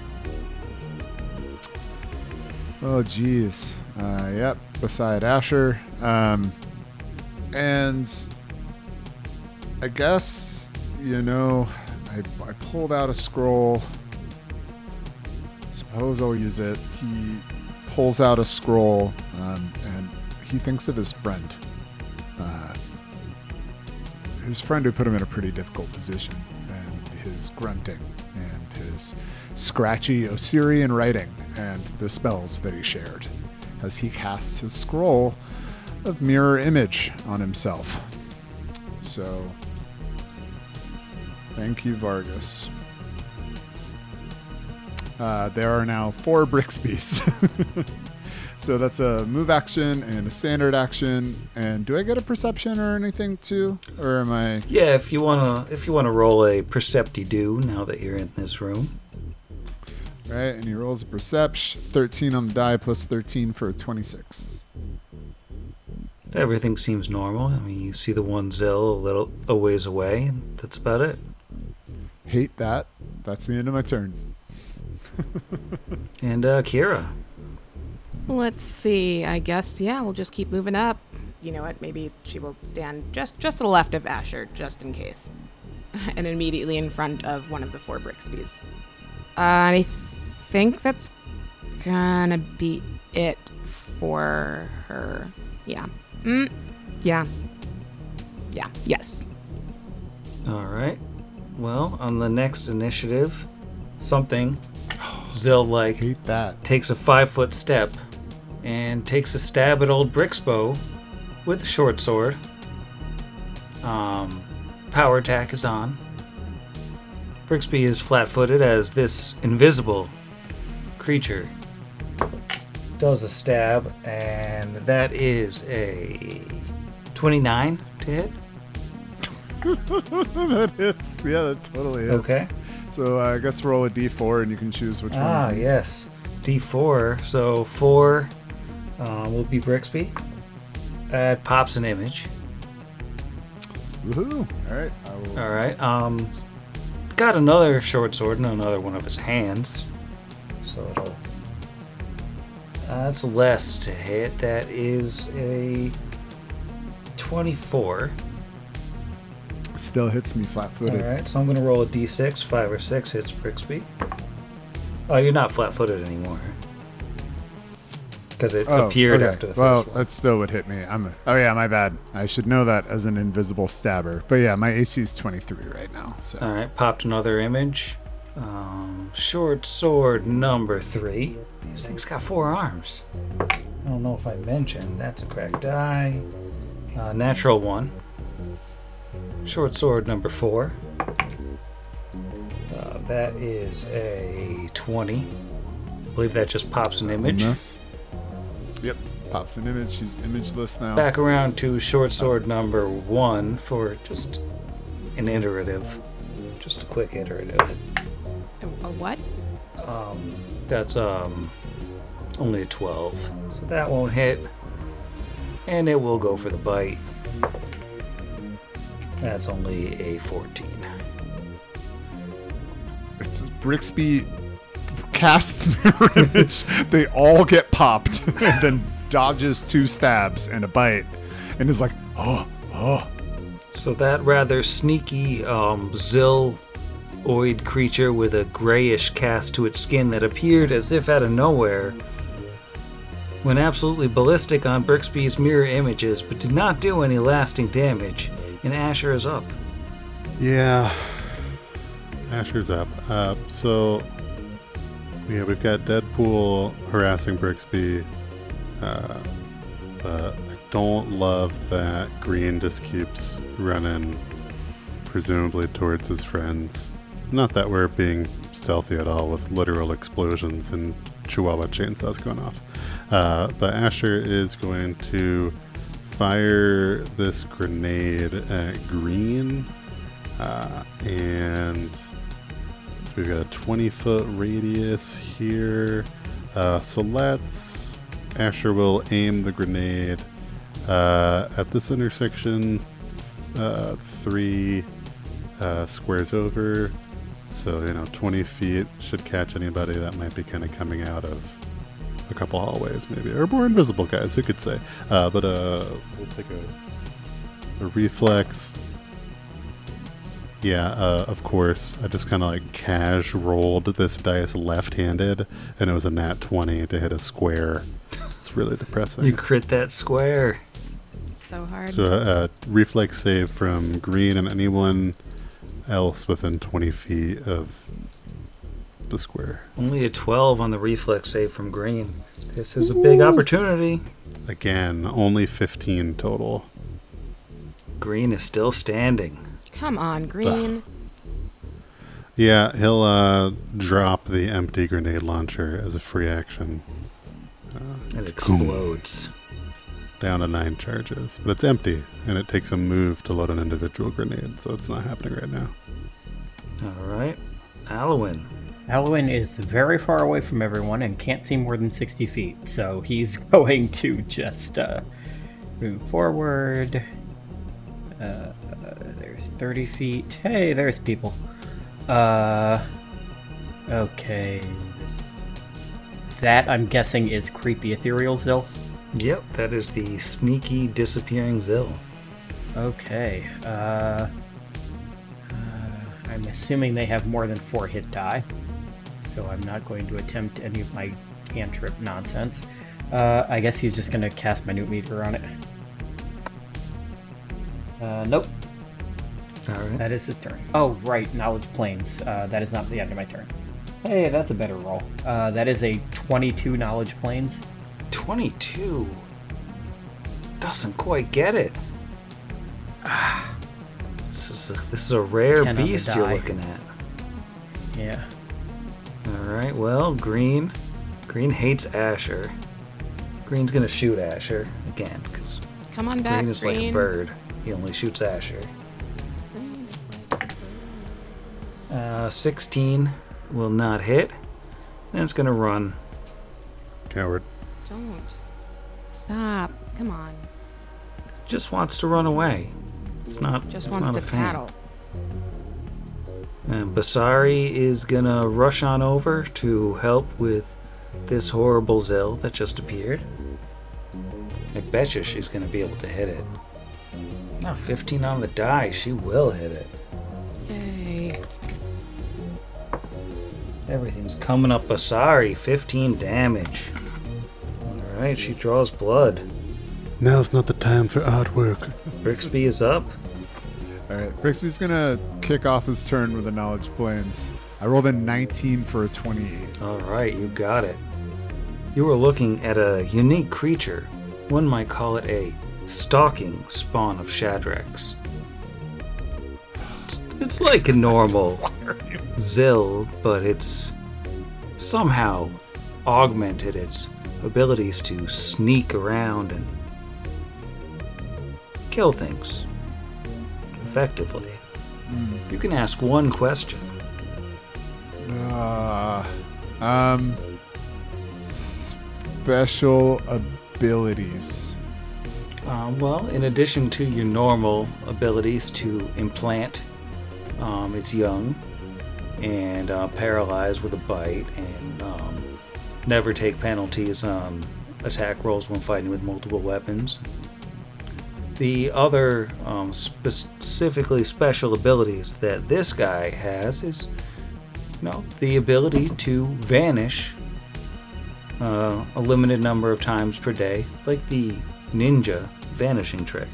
[SPEAKER 1] Oh, geez. Uh, yep, beside Asher. Um, and I guess, you know, I, I pulled out a scroll. Suppose I'll use it. He pulls out a scroll um, and he thinks of his friend. Uh, his friend who put him in a pretty difficult position, and his grunting, and his scratchy Osirian writing, and the spells that he shared as he casts his scroll of mirror image on himself. So, thank you, Vargas. Uh, there are now four Brixby's. so that's a move action and a standard action. And do I get a perception or anything too, or am I?
[SPEAKER 3] Yeah, if you wanna if you wanna roll a percepti do now that you're in this room.
[SPEAKER 1] Right, and he rolls a perception. 13 on the die plus 13 for a 26.
[SPEAKER 3] Everything seems normal. I mean, you see the one Xill a little a ways away, that's about it.
[SPEAKER 1] Hate that. That's the end of my turn.
[SPEAKER 3] And uh, Kira,
[SPEAKER 4] Let's see. I guess yeah, we'll just keep moving up. You know what? Maybe she will stand just just to the left of Asher, just in case, and immediately in front of one of the four Brixby's. I think that's gonna be it for her. Yeah. Mm. Yeah. Yeah. Yes.
[SPEAKER 3] all right. Well, on the next initiative, something Xill like
[SPEAKER 1] Hate that.
[SPEAKER 3] takes a five foot step and takes a stab at old Brixbow with a short sword. Um, power attack is on. Brixby is flat footed as this invisible creature does a stab, and that is a 29 to hit.
[SPEAKER 1] that hits. Yeah, that totally hits.
[SPEAKER 3] Okay.
[SPEAKER 1] So uh, I guess roll a d4 and you can choose which
[SPEAKER 3] Ah,
[SPEAKER 1] one's
[SPEAKER 3] yes. D4. So 4 uh, will be Brixby. That pops an image.
[SPEAKER 1] Woohoo! All right. I will.
[SPEAKER 3] All right. Um, got another short sword in another one of his hands. So it'll. Uh, that's less to hit. That is a 24.
[SPEAKER 1] Still hits me flat footed.
[SPEAKER 3] All right, So I'm going to roll a d6. Five or six hits Brixby. Oh, you're not flat footed anymore. Because it appeared after the first
[SPEAKER 1] well, that still would hit me. I'm. A, oh yeah, my bad. I should know that as an invisible stabber. But yeah, my AC is 23 right now. So
[SPEAKER 3] All right, popped another image. Um, short sword number three. This thing's got four arms. I don't know if I mentioned. That's a cracked die. Uh, natural one. Short sword number four. Uh, that is a 20. I believe that just pops an image.
[SPEAKER 1] Miss. Yep. Pops an image. She's imageless now.
[SPEAKER 3] Back around to short sword number one for just an iterative. Just a quick iterative.
[SPEAKER 4] A, a what?
[SPEAKER 3] Um, that's um only a 12, so that won't hit. And it will go for the bite. That's only a 14.
[SPEAKER 1] It's Brixby casts mirror image. they all get popped and then dodges two stabs and a bite and is like, oh, oh.
[SPEAKER 3] So that rather sneaky um, Xill-oid creature with a grayish cast to its skin that appeared as if out of nowhere went absolutely ballistic on Brixby's mirror images but did not do any lasting damage. And Asher is up.
[SPEAKER 5] Yeah. Asher's up. Uh, so, yeah, we've got Deadpool harassing Brixby. Uh, I don't love that Green just keeps running, presumably towards his friends. Not that we're being stealthy at all with literal explosions and Chihuahua chainsaws going off. Uh, but Asher is going to fire this grenade at Green. Uh, and it's we've got a 20 foot radius here. Uh, so let's. Asher will aim the grenade uh, at this intersection, uh, three uh, squares over. So, you know, 20 feet should catch anybody that might be kind of coming out of a couple hallways, maybe. Or more invisible guys, who could say. Uh, but uh, we'll take a, a reflex. Yeah, uh, of course. I just kind of like cash rolled this dice left handed, and it was a nat 20 to hit a square. It's really depressing.
[SPEAKER 3] You crit that square.
[SPEAKER 4] So hard.
[SPEAKER 5] So, uh, reflex save from green and anyone else within 20 feet of the square.
[SPEAKER 3] Only a 12 on the reflex save from green. This is a big opportunity.
[SPEAKER 5] Again, only 15 total.
[SPEAKER 3] Green is still standing.
[SPEAKER 4] Come on, green.
[SPEAKER 5] Yeah, he'll uh, drop the empty grenade launcher as a free action.
[SPEAKER 3] It explodes.
[SPEAKER 5] Down to nine charges. But it's empty, and it takes a move to load an individual grenade, so it's not happening right now.
[SPEAKER 3] All right. Alwyn.
[SPEAKER 6] Alwyn is very far away from everyone and can't see more than 60 feet, so he's going to just uh, move forward. Uh, uh, there's 30 feet. Hey, there's people. Uh, okay. This, that, I'm guessing, is creepy ethereal Xill.
[SPEAKER 3] Yep, that is the sneaky disappearing Xill.
[SPEAKER 6] Okay. Uh, uh, I'm assuming they have more than four hit die, so I'm not going to attempt any of my cantrip nonsense. Uh, I guess he's just going to cast Minute Meteors on it. Uh, nope,
[SPEAKER 3] All right.
[SPEAKER 6] that is his turn. Oh, right, Knowledge Planes. Uh, that is not the end of my turn. Hey, that's a better roll. Uh, that is a 22 Knowledge Planes.
[SPEAKER 3] 22. Doesn't quite get it. Ah. This is a, this is a rare
[SPEAKER 6] 10
[SPEAKER 3] beast you're looking at.
[SPEAKER 6] Yeah.
[SPEAKER 3] All right. Well, Green. Green hates Asher. Green's gonna shoot Asher again because
[SPEAKER 4] Come on back,
[SPEAKER 3] Green is like a bird. He only shoots Asher. Uh, 16 will not hit. And it's gonna run.
[SPEAKER 5] Coward.
[SPEAKER 4] Don't. Stop. Come on.
[SPEAKER 3] Just wants to run away. It's not.
[SPEAKER 4] Just
[SPEAKER 3] it's
[SPEAKER 4] wants
[SPEAKER 3] not
[SPEAKER 4] to
[SPEAKER 3] a fan.
[SPEAKER 4] tattle.
[SPEAKER 3] And Basari is gonna rush on over to help with this horrible Xill that just appeared. I bet you she's gonna be able to hit it. Now 15 on the die, she will hit it.
[SPEAKER 4] Yay.
[SPEAKER 3] Everything's coming up Basari, 15 damage. Alright, she draws blood.
[SPEAKER 5] Now's not the time for artwork.
[SPEAKER 3] Brixby is up.
[SPEAKER 1] All right, Brixby's gonna kick off his turn with the knowledge planes. I rolled a 19 for a 28.
[SPEAKER 3] Alright, you got it. You are looking at a unique creature. One might call it a stalking spawn of Shadrax. It's, it's like a normal Xill, but it's somehow augmented its abilities to sneak around and kill things effectively. You can ask one question.
[SPEAKER 1] Uh, um, special abilities.
[SPEAKER 3] Uh, well, in addition to your normal abilities to implant um, its young and uh, paralyze with a bite and um, never take penalties on attack rolls when fighting with multiple weapons. The other um, specifically special abilities that this guy has is, you know, the ability to vanish uh, a limited number of times per day, like the ninja vanishing trick.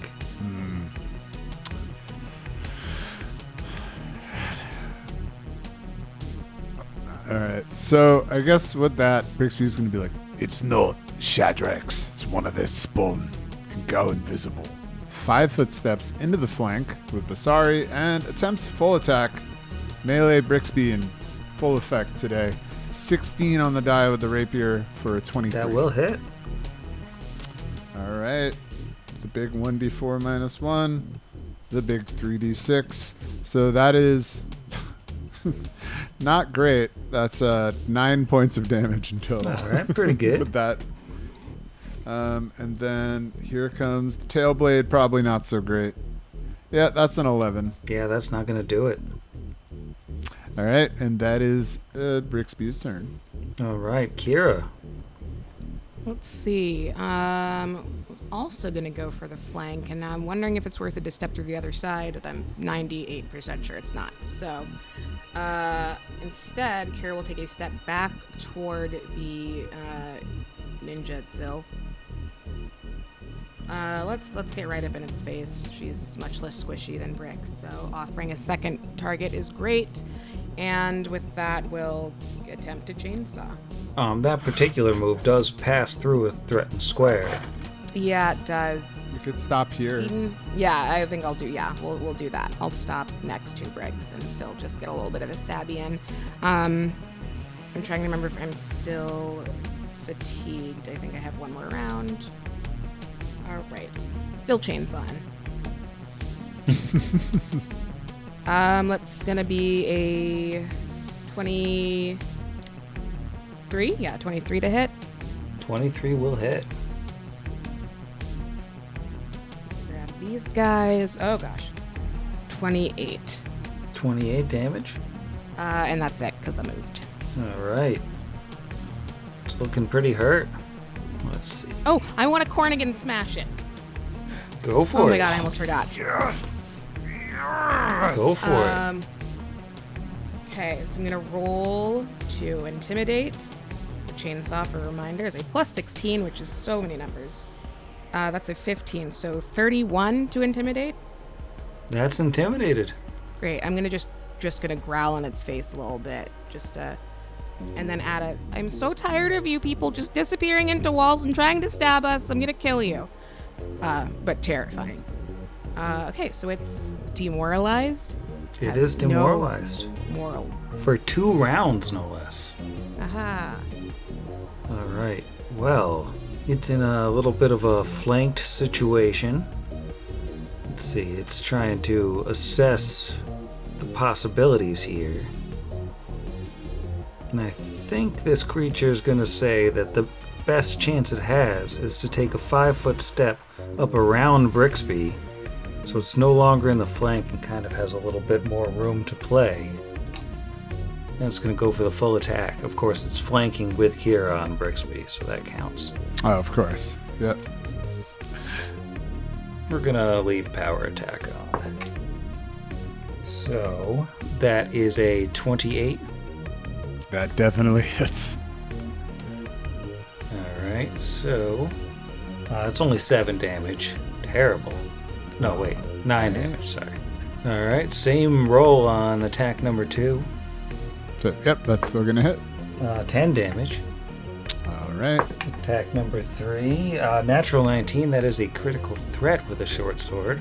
[SPEAKER 1] All right, so I guess with that, Brixby's gonna be like, "It's not Shadrax. It's one of their spawn. Can go invisible." Five footsteps into the flank with Basari and attempts full attack. Melee Brixby in full effect today. 16 on the die with the rapier for a 23.
[SPEAKER 3] That will hit.
[SPEAKER 1] All right. The big 1d4 minus 1. The big 3d6. So that is Not great. That's uh, nine points of damage in total.
[SPEAKER 3] All right, pretty good.
[SPEAKER 1] with that. Um, and then here comes the tail blade. Probably not so great. Yeah, that's an 11.
[SPEAKER 3] Yeah, that's not gonna do it.
[SPEAKER 1] All right, and that is uh, Brixby's turn.
[SPEAKER 3] All right, Kira.
[SPEAKER 4] Let's see. Um, also gonna go for the flank, and I'm wondering if it's worth it to step through the other side. But I'm 98% sure it's not. So, uh, instead, Kira will take a step back toward the uh, ninja Xill. Uh, let's let's get right up in its face. She's much less squishy than Brick, so offering a second target is great. And with that, we'll attempt a chainsaw.
[SPEAKER 3] Um, that particular move does pass through a threatened square.
[SPEAKER 4] Yeah, it does.
[SPEAKER 1] You could stop here.
[SPEAKER 4] Eden? Yeah, I think I'll do. Yeah, we'll we'll do that. I'll stop next to Briggs and still just get a little bit of a stabby in. Um, I'm trying to remember if I'm still fatigued. I think I have one more round. All right, still chains on. um, that's gonna be a twenty-three. Yeah, twenty-three to hit.
[SPEAKER 3] 23 will hit.
[SPEAKER 4] Grab these guys. Oh gosh, twenty-eight.
[SPEAKER 3] 28 damage.
[SPEAKER 4] Uh, and that's it because I moved.
[SPEAKER 3] All right. It's looking pretty hurt. Let's see.
[SPEAKER 4] Oh, I want a Cornigan smash it.
[SPEAKER 3] Go for it.
[SPEAKER 4] Oh my god, I almost forgot. Yes! Yes!
[SPEAKER 3] Go for it.
[SPEAKER 4] Um, okay, so I'm gonna roll to intimidate. The chainsaw for a reminder is a plus 16, which is so many numbers. Uh, that's a 15, so 31 to intimidate.
[SPEAKER 3] That's intimidated.
[SPEAKER 4] Great. I'm gonna just just gonna growl in its face a little bit, just uh, and then add a. I'm so tired of you people just disappearing into walls and trying to stab us. I'm gonna kill you. Uh, but terrifying. Uh, okay, so it's demoralized.
[SPEAKER 3] It
[SPEAKER 4] is
[SPEAKER 3] is
[SPEAKER 4] no
[SPEAKER 3] demoralized.
[SPEAKER 4] Moral.
[SPEAKER 3] For two rounds, no less.
[SPEAKER 4] Aha.
[SPEAKER 3] All right. Well, it's in a little bit of a flanked situation. Let's see. It's trying to assess the possibilities here. And I think this creature is going to say that the best chance it has is to take a five foot step up around Brixby. So it's no longer in the flank and kind of has a little bit more room to play. And it's going to go for the full attack. Of course, it's flanking with Kira on Brixby, so that counts.
[SPEAKER 1] Oh, of course. Yep.
[SPEAKER 3] We're going to leave power attack on. So that is a 28.
[SPEAKER 1] That definitely hits.
[SPEAKER 3] Alright, so uh, it's only 7 damage. Terrible. No, wait, 9 damage, sorry. Alright, same roll on attack number 2.
[SPEAKER 1] So, yep, that's still gonna hit.
[SPEAKER 3] Uh, 10 damage.
[SPEAKER 1] All right.
[SPEAKER 3] Attack number three, uh, natural 19. That is a critical threat with a short sword.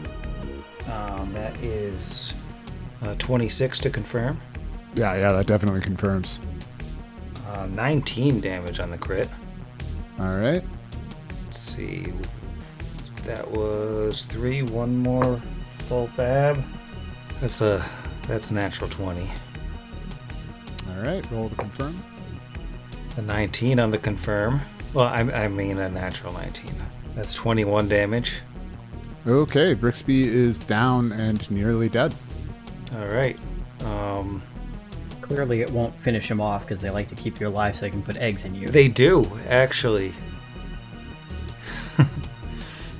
[SPEAKER 3] Um, that is uh, 26 to confirm.
[SPEAKER 1] Yeah, yeah, that definitely confirms.
[SPEAKER 3] Uh, 19 damage on the crit.
[SPEAKER 1] All right.
[SPEAKER 3] Let's see. That was three. One more full bab. That's a that's a natural 20.
[SPEAKER 1] All right. Roll to confirm.
[SPEAKER 3] A 19 on the confirm. Well, I, I mean a natural 19. That's 21 damage.
[SPEAKER 1] Okay, Brixby is down and nearly dead.
[SPEAKER 3] All right. Um,
[SPEAKER 6] Clearly, it won't finish him off because they like to keep you alive so they can put eggs in you.
[SPEAKER 3] they do actually.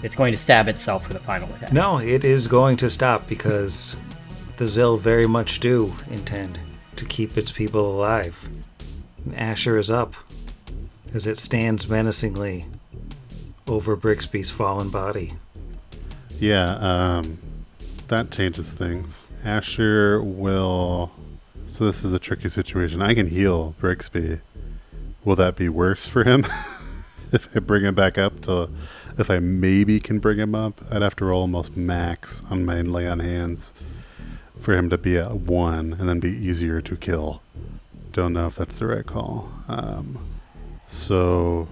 [SPEAKER 6] It's going to stab itself for the final attack.
[SPEAKER 3] No, it is going to stop because the Xill very much do intend to keep its people alive. And Asher is up as it stands menacingly over Brixby's fallen body.
[SPEAKER 5] Yeah, um, that changes things. Asher will. So this is a tricky situation. I can heal Brixby. Will that be worse for him if I bring him back up to? If I maybe can bring him up, I'd have to roll almost max on my lay on hands for him to be a one and then be easier to kill. Don't know if that's the right call. Um, so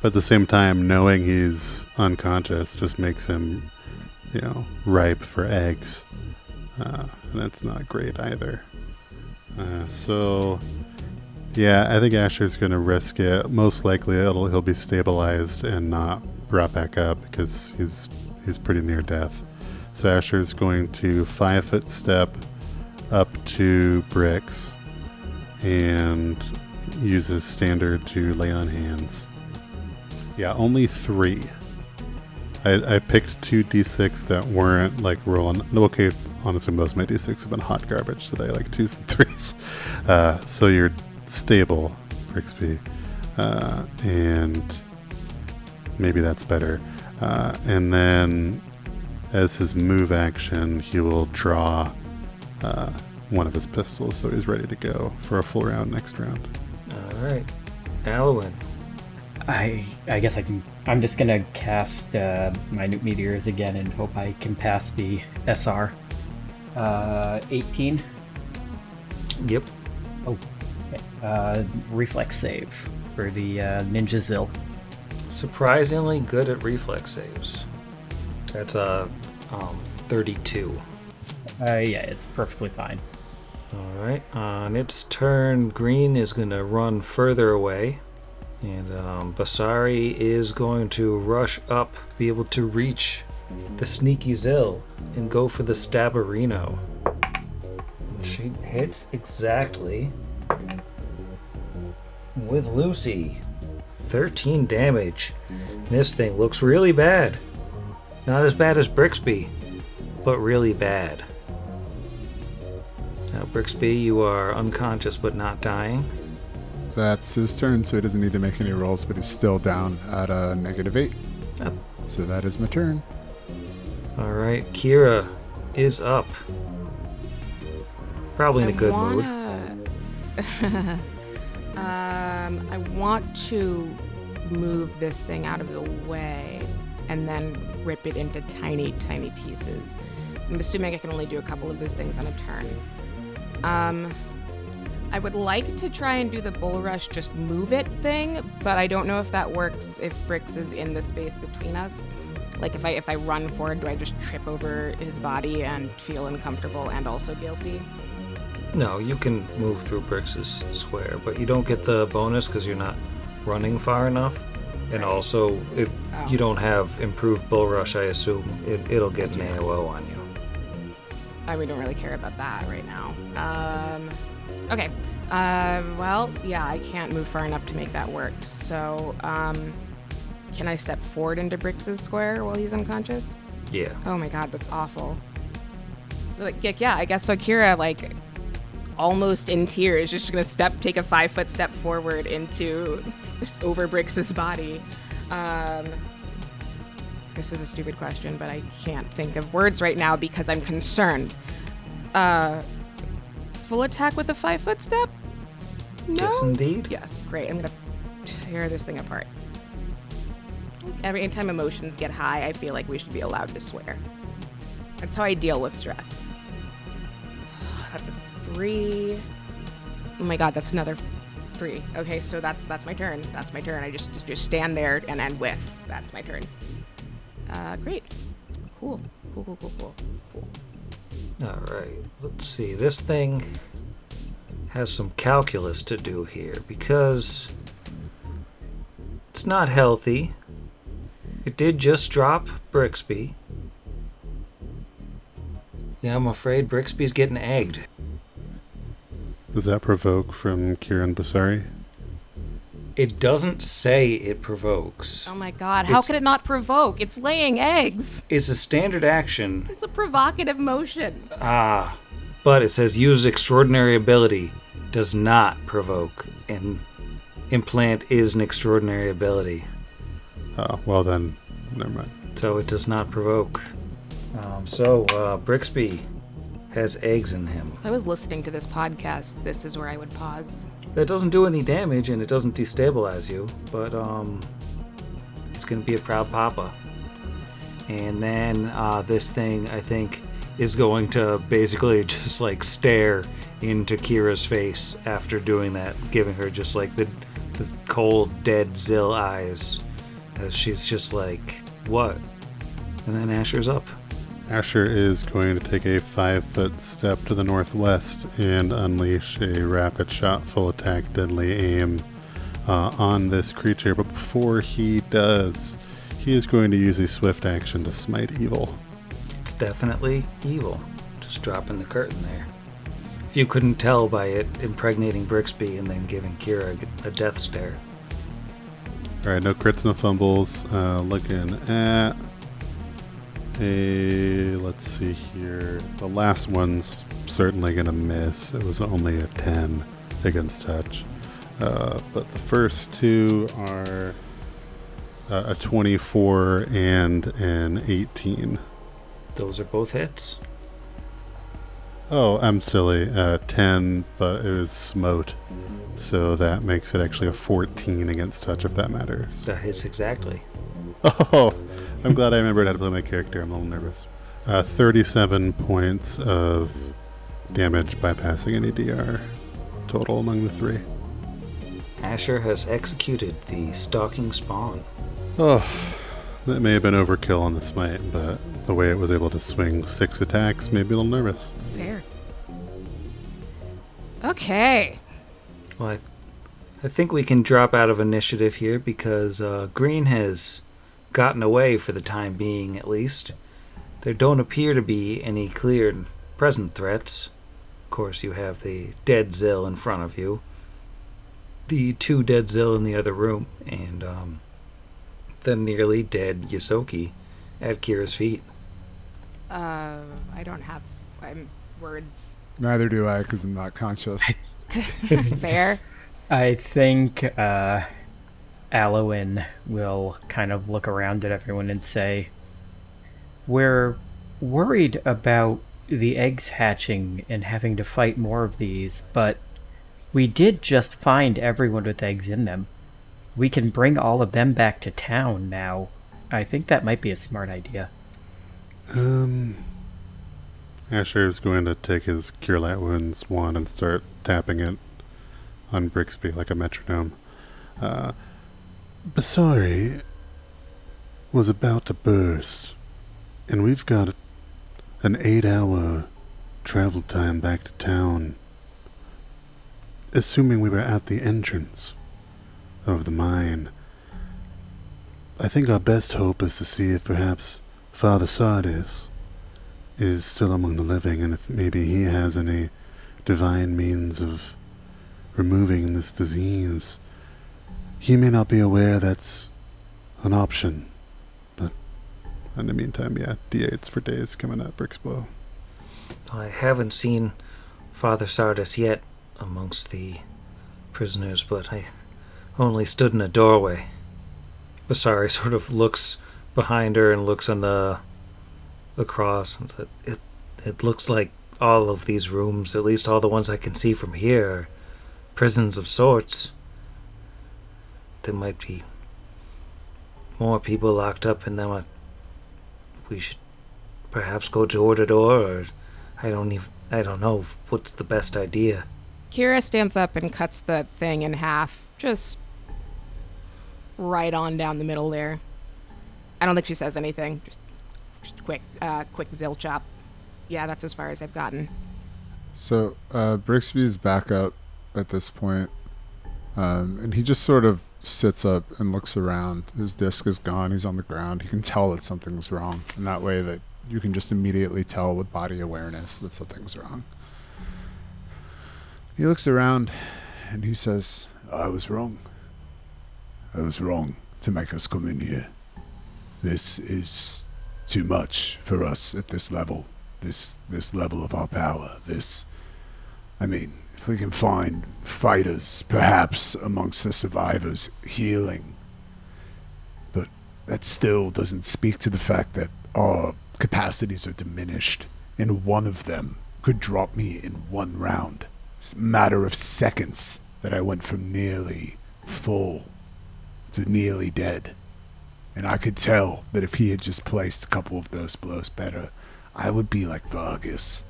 [SPEAKER 5] but at the same time, knowing he's unconscious just makes him, you know, ripe for eggs. Uh, and that's not great either. Uh, so, yeah, I think Asher's going to risk it. Most likely, it'll he'll be stabilized and not brought back up because he's he's pretty near death. So Asher's going to five foot step up to bricks and uses standard to lay on hands. Yeah, only three. I, I picked two d6 that weren't like rolling. Okay, honestly, most of my d6 have been hot garbage today, like twos and threes. Uh, so you're stable, Brixby, uh, and maybe that's better. Uh, and then, as his move action, he will draw uh, one of his pistols, so he's ready to go for a full round next round.
[SPEAKER 3] All right. Alwyn.
[SPEAKER 6] I I guess I can. I'm just gonna cast uh, minute meteors again and hope I can pass the SR. Uh, 18.
[SPEAKER 3] Yep.
[SPEAKER 6] Oh, okay. uh, reflex save for the uh, Ninja Xill.
[SPEAKER 3] Surprisingly good at reflex saves. That's a um, 32.
[SPEAKER 6] Uh, yeah, it's perfectly fine.
[SPEAKER 3] All right. On its turn, Green is going to run further away. And um, Basari is going to rush up, be able to reach the sneaky Xill and go for the Stabberino. She hits exactly with Lucy. 13 damage. This thing looks really bad. Not as bad as Brixby, but really bad. Now, Brixby, you are unconscious but not dying.
[SPEAKER 1] That's his turn, so he doesn't need to make any rolls, but he's still down at a negative eight.
[SPEAKER 3] Oh.
[SPEAKER 1] So that is my turn.
[SPEAKER 3] All right, Kira is up. Probably in a
[SPEAKER 4] I
[SPEAKER 3] good mood.
[SPEAKER 4] wanna- um, I want to move this thing out of the way and then rip it into tiny, tiny pieces. I'm assuming I can only do a couple of those things on a turn. Um, I would like to try and do the bull rush, just move it thing, but I don't know if that works if Brix is in the space between us. Like if I if I run forward, do I just trip over his body and feel uncomfortable and also guilty?
[SPEAKER 3] No, you can move through Brix's square, but you don't get the bonus because you're not running far enough. And also, if
[SPEAKER 4] Oh.
[SPEAKER 3] you don't have improved bull rush, I assume it, it'll get an AOO on you.
[SPEAKER 4] Uh, we don't really care about that right now. Um, okay. Uh, well, yeah, I can't move far enough to make that work. So, um, can I step forward into Brix's square while he's unconscious?
[SPEAKER 3] Yeah.
[SPEAKER 4] Oh my god, that's awful. Like, yeah, yeah, I guess so. Kira, like, almost in tears, just gonna step, take a five foot step forward into, just over Brix's body. Um, this is a stupid question, but I can't think of words right now because I'm concerned. Uh, full attack with a five foot step? No.
[SPEAKER 3] Yes, indeed.
[SPEAKER 4] Yes, great. I'm gonna tear this thing apart. Every time emotions get high, I feel like we should be allowed to swear. That's how I deal with stress. That's a three. Oh my god, that's another three. Okay, so that's that's my turn. That's my turn. I just just, just stand there and end with. That's my turn. Uh, great. Cool. Cool. Cool. Cool. Cool. Cool.
[SPEAKER 3] All right. Let's see. This thing has some calculus to do here because it's not healthy. It did just drop Brixby. Yeah, I'm afraid Brixby's getting egged.
[SPEAKER 5] Does that provoke from Kieran Basari?
[SPEAKER 3] It doesn't say it provokes.
[SPEAKER 4] Oh my god, how
[SPEAKER 3] It's-
[SPEAKER 4] could it not provoke? It's laying eggs.
[SPEAKER 3] It's a standard action.
[SPEAKER 4] It's a provocative motion.
[SPEAKER 3] Ah, but it says use extraordinary ability does not provoke, and implant is an extraordinary ability,
[SPEAKER 5] Oh, well then, never mind.
[SPEAKER 3] so it does not provoke. Um, so uh, Brixby has eggs in him.
[SPEAKER 4] If I was listening to this podcast, this is where I would pause.
[SPEAKER 3] That doesn't do any damage and it doesn't destabilize you, but um, it's gonna be a proud papa. And then uh, this thing, I think, is going to basically just like stare into Kira's face after doing that, giving her just like the, the cold, dead Xill eyes, as she's just like, "What?" And then Asher's up.
[SPEAKER 5] Asher is going to take a five foot step to the northwest and unleash a rapid shot, full attack, deadly aim uh, on this creature. But before he does, he is going to use a swift action to smite evil.
[SPEAKER 3] It's definitely evil. Just dropping the curtain there. If you couldn't tell by it impregnating Brixby and then giving Kira a death stare.
[SPEAKER 5] All right, no crits, no fumbles. Uh, looking at a let's see here. The last one's certainly gonna miss. It was only a ten against touch, uh, but the first two are uh, a twenty-four and an eighteen.
[SPEAKER 3] Those are both hits.
[SPEAKER 5] Oh, I'm silly. Uh, ten, but it was smote, so that makes it actually a fourteen against touch, if that matters.
[SPEAKER 3] That hits exactly.
[SPEAKER 5] Oh, I'm glad I remembered how to play my character. I'm a little nervous. Uh, 37 points of damage bypassing any DR total among the three.
[SPEAKER 3] Asher has executed the stalking spawn.
[SPEAKER 5] Oh, that may have been overkill on the smite, but the way it was able to swing six attacks made me a little nervous.
[SPEAKER 4] Fair. Okay.
[SPEAKER 3] Well, I, I think we can drop out of initiative here because uh, Green has gotten away for the time being, at least. There don't appear to be any clear present threats. Of course, you have the dead Xill in front of you, the two dead Xill in the other room, and um, the nearly dead Ysoki at Kira's feet.
[SPEAKER 4] Uh, I don't have I'm, words.
[SPEAKER 1] Neither do I, because I'm not conscious.
[SPEAKER 4] Fair.
[SPEAKER 6] I think uh, Alwyn will kind of look around at everyone and say, We're worried about the eggs hatching and having to fight more of these, but we did just find everyone with eggs in them. We can bring all of them back to town now. I think that might be a smart idea.
[SPEAKER 5] Um, Asher is going to take his Cure Light Wounds wand and start tapping it on Brixby like a metronome. Uh, Basari was about to burst, and we've got an eight hour travel time back to town. Assuming we were at the entrance of the mine, I think our best hope is to see if perhaps Father Sardis is still among the living, and if maybe he has any divine means of removing this disease. He may not be aware that's an option, but in the meantime, yeah, D8s for days coming up, Brixbo.
[SPEAKER 3] I haven't seen Father Sardis yet amongst the prisoners, but I only stood in a doorway. Basari sort of looks behind her and looks on the across and said, "It it looks like all of these rooms, at least all the ones I can see from here, are prisons of sorts. There might be more people locked up in them. I- We should perhaps go door to door, or I don't even I don't know what's the best idea."
[SPEAKER 4] Kira stands up and cuts the thing in half, just right on down the middle there. I don't think she says anything. Just, just quick, uh, quick xill chop. Yeah, that's as far as I've gotten.
[SPEAKER 1] So uh, Brixby's back up at this point, um, and he just sort of sits up and looks around. His disc is gone. He's on the ground. He can tell that something's wrong, and that way that you can just immediately tell with body awareness that something's wrong. He looks around, and he says, "I was wrong. I was wrong to make us come in here. This is too much for us at this level. This this level of our power. This I mean, if we can find fighters, perhaps amongst the survivors, healing. But that still doesn't speak to the fact that our capacities are diminished, and one of them could drop me in one round. It's a matter of seconds that I went from nearly full to nearly dead. And I could tell that if he had just placed a couple of those blows better, I would be like Vargas.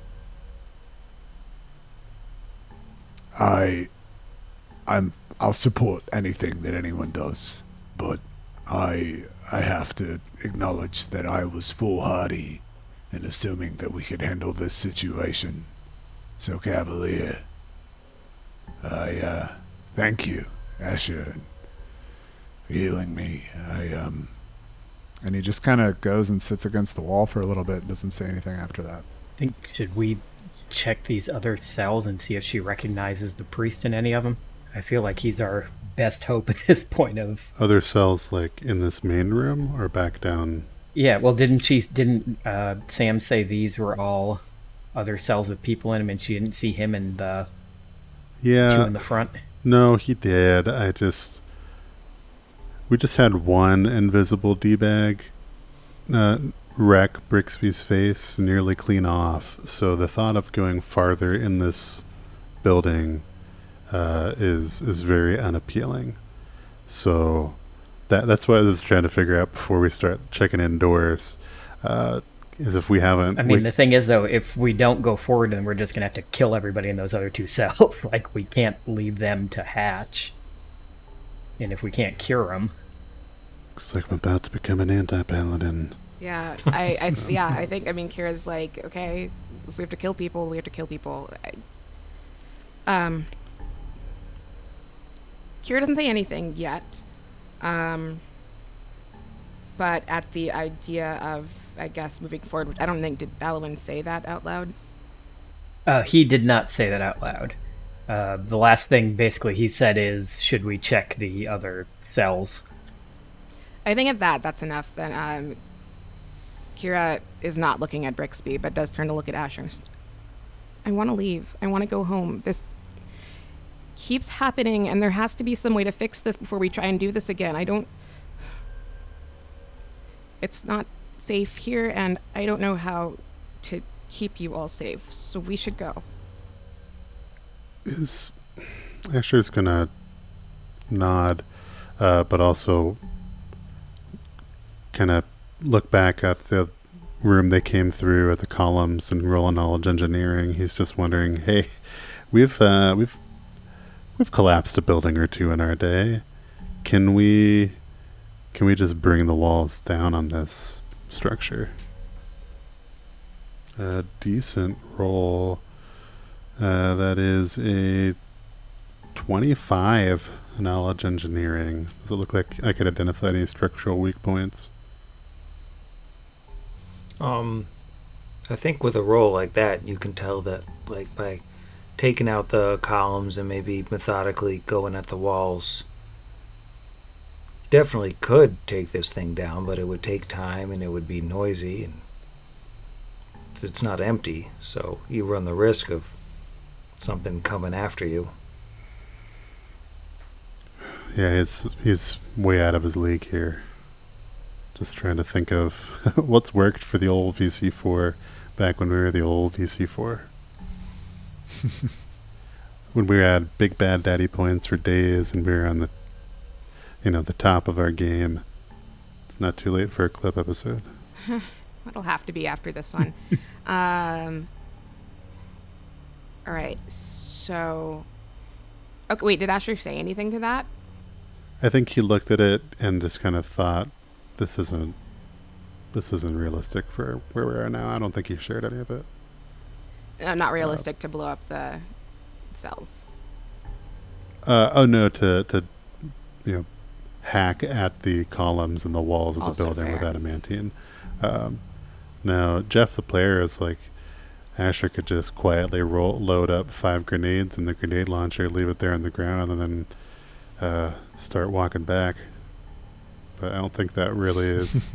[SPEAKER 1] I I'm I'll support anything that anyone does, but I I have to acknowledge that I was foolhardy in assuming that we could handle this situation so cavalier. I, uh, thank you, Asher, for healing me. I, um. And he just kind of goes and sits against the wall for a little bit, doesn't say anything after that.
[SPEAKER 6] Think should we check these other cells and see if she recognizes the priest in any of them? I feel like he's our best hope at this point of
[SPEAKER 5] Other cells like in this main room or back down?
[SPEAKER 6] Yeah, well didn't she didn't uh, Sam say these were all other cells with people in them and she didn't see him in the two
[SPEAKER 5] Yeah.
[SPEAKER 6] in the front?
[SPEAKER 5] No, he did. I just we just had one invisible d bag uh, wreck Brixby's face nearly clean off. So the thought of going farther in this building uh, is is very unappealing. So that that's what I was trying to figure out before we start checking indoors. Uh, is if we haven't.
[SPEAKER 6] I mean,
[SPEAKER 5] we-
[SPEAKER 6] the thing is, though, if we don't go forward, then we're just gonna have to kill everybody in those other two cells. like, we can't leave them to hatch. And if we can't cure them,
[SPEAKER 5] looks like I'm about to become an anti-paladin.
[SPEAKER 4] Yeah, I, I yeah, I think I mean Kira's like, okay, if we have to kill people, we have to kill people. I, um, Kira doesn't say anything yet, um, but at the idea of, I guess, moving forward, which I don't think did Alwyn say that out loud.
[SPEAKER 6] uh, he did not say that out loud. Uh, the last thing, basically, he said is, "Should we check the other cells?"
[SPEAKER 4] I think at that, that's enough. Then um, Kira is not looking at Brixby, but does turn to look at Asher. I want to leave. I want to go home. This keeps happening, and there has to be some way to fix this before we try and do this again. I don't. It's not safe here, and I don't know how to keep you all safe. So we should go.
[SPEAKER 5] is Asher's gonna nod, uh, but also kind of look back at the room they came through at the columns and roll a knowledge engineering. He's just wondering, hey, we've uh, we've we've collapsed a building or two in our day. Can we can we just bring the walls down on this structure? A decent roll. Uh, that is a 25 knowledge engineering. Does it look like I could identify any structural weak points?
[SPEAKER 3] Um, I think with a roll like that, you can tell that, like, by taking out the columns and maybe methodically going at the walls, definitely could take this thing down, but it would take time and it would be noisy and it's- it's not empty, so you run the risk of something coming after you.
[SPEAKER 5] Yeah, he's he's way out of his league here. Just trying to think of what's worked for the old VC4 back when we were the old VC4. when we had big bad daddy points for days and we were on the you know, the top of our game. It's not too late for a clip episode.
[SPEAKER 4] It'll have to be after this one. um, all right. So, okay. Wait, did Asher say anything to that?
[SPEAKER 5] I think he looked at it and just kind of thought, "This isn't, this isn't realistic for where we are now." I don't think he shared any of it.
[SPEAKER 4] Uh, not realistic to blow up the cells.
[SPEAKER 5] Uh, oh no, to to you know, hack at the columns and the walls of the
[SPEAKER 4] Also
[SPEAKER 5] building with
[SPEAKER 4] fair.
[SPEAKER 5] adamantine. Um, now Jeff, the player, is like Asher could just quietly roll load up five grenades in the grenade launcher, leave it there on the ground, and then uh, start walking back. But I don't think that really is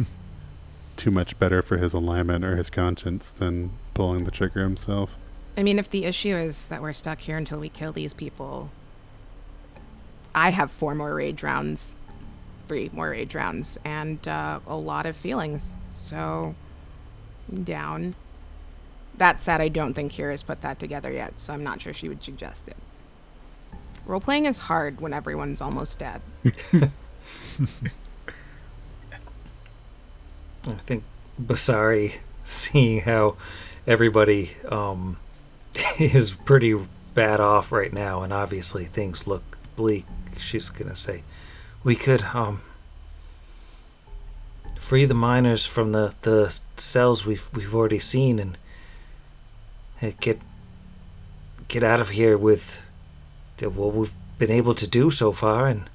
[SPEAKER 5] too much better for his alignment or his conscience than pulling the trigger himself.
[SPEAKER 4] I mean, if the issue is that we're stuck here until we kill these people, I have four more rage rounds, three more rage rounds, and uh, a lot of feelings. So, down. That said, I don't think Kira's put that together yet, so I'm not sure she would suggest it. Role playing is hard when everyone's almost dead.
[SPEAKER 3] I think Basari, seeing how everybody um, is pretty bad off right now, and obviously things look bleak, she's gonna say, "We could um free the miners from the, the cells we've we've already seen and get get out of here with the, what we've been able to do so far and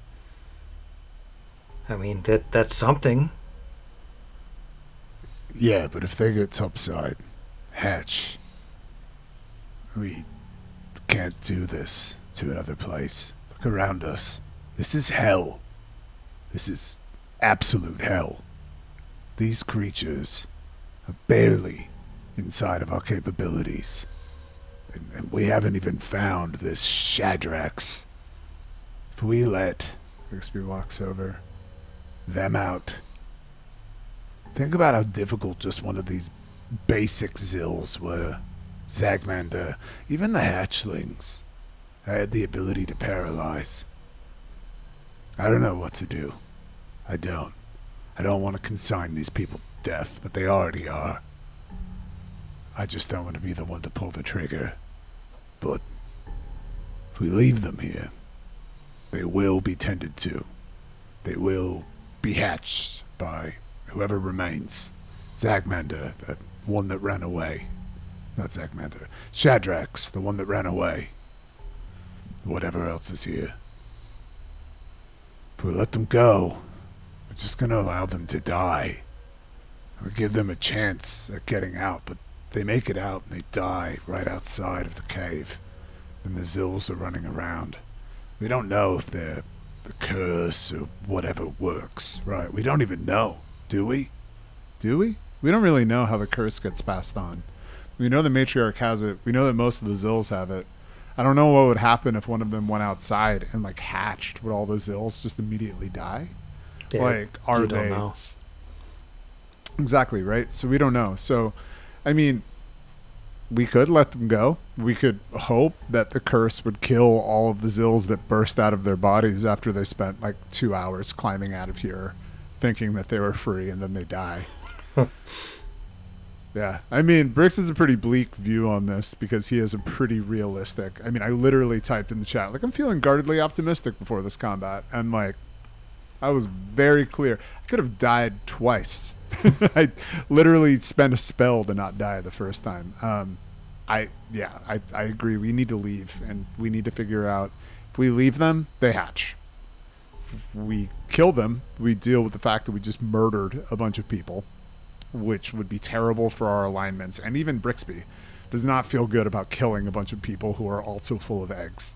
[SPEAKER 3] I mean that that's something.
[SPEAKER 1] Yeah, but if they get topside, Hatch, we can't do this to another place. Look around us. This is hell. This is absolute hell. These creatures are barely inside of our capabilities. And, and we haven't even found this Shadrax. If we let, Bixby walks over, them out, Think about how difficult just one of these basic xills were. Zagmander, even the hatchlings, had the ability to paralyze. I don't know what to do. I don't. I don't want to consign these people to death, but they already are. I just don't want to be the one to pull the trigger. But if we leave them here, they will be tended to. They will be hatched by whoever remains. Zagmander, the one that ran away. Not Zagmander. Shadrax, the one that ran away. Whatever else is here. If we let them go, we're just gonna allow them to die. We give them a chance at getting out, but they make it out and they die right outside of the cave. And the Xills are running around. We don't know if they're the curse or whatever works, right? We don't even know. Do we? Do we? We don't really know how the curse gets passed on. We know the matriarch has it. We know that most of the Xills have it. I don't know what would happen if one of them went outside and like hatched. Would all the Xills just immediately die?
[SPEAKER 3] Yeah,
[SPEAKER 1] like are they
[SPEAKER 3] know.
[SPEAKER 1] exactly right so we don't know so i mean we could let them go we could hope that the curse would kill all of the xills that burst out of their bodies after they spent like two hours climbing out of here thinking that they were free and then they die yeah i mean bricks has a pretty bleak view on this because he has a pretty realistic i mean i literally typed in the chat like i'm feeling guardedly optimistic before this combat and like I was very clear. I could have died twice. I literally spent a spell to not die the first time. Um, I yeah, I, I agree. We need to leave, and we need to figure out if we leave them, they hatch. We kill them, we deal with the fact that we just murdered a bunch of people, which would be terrible for our alignments. And even Brixby does not feel good about killing a bunch of people who are also full of eggs.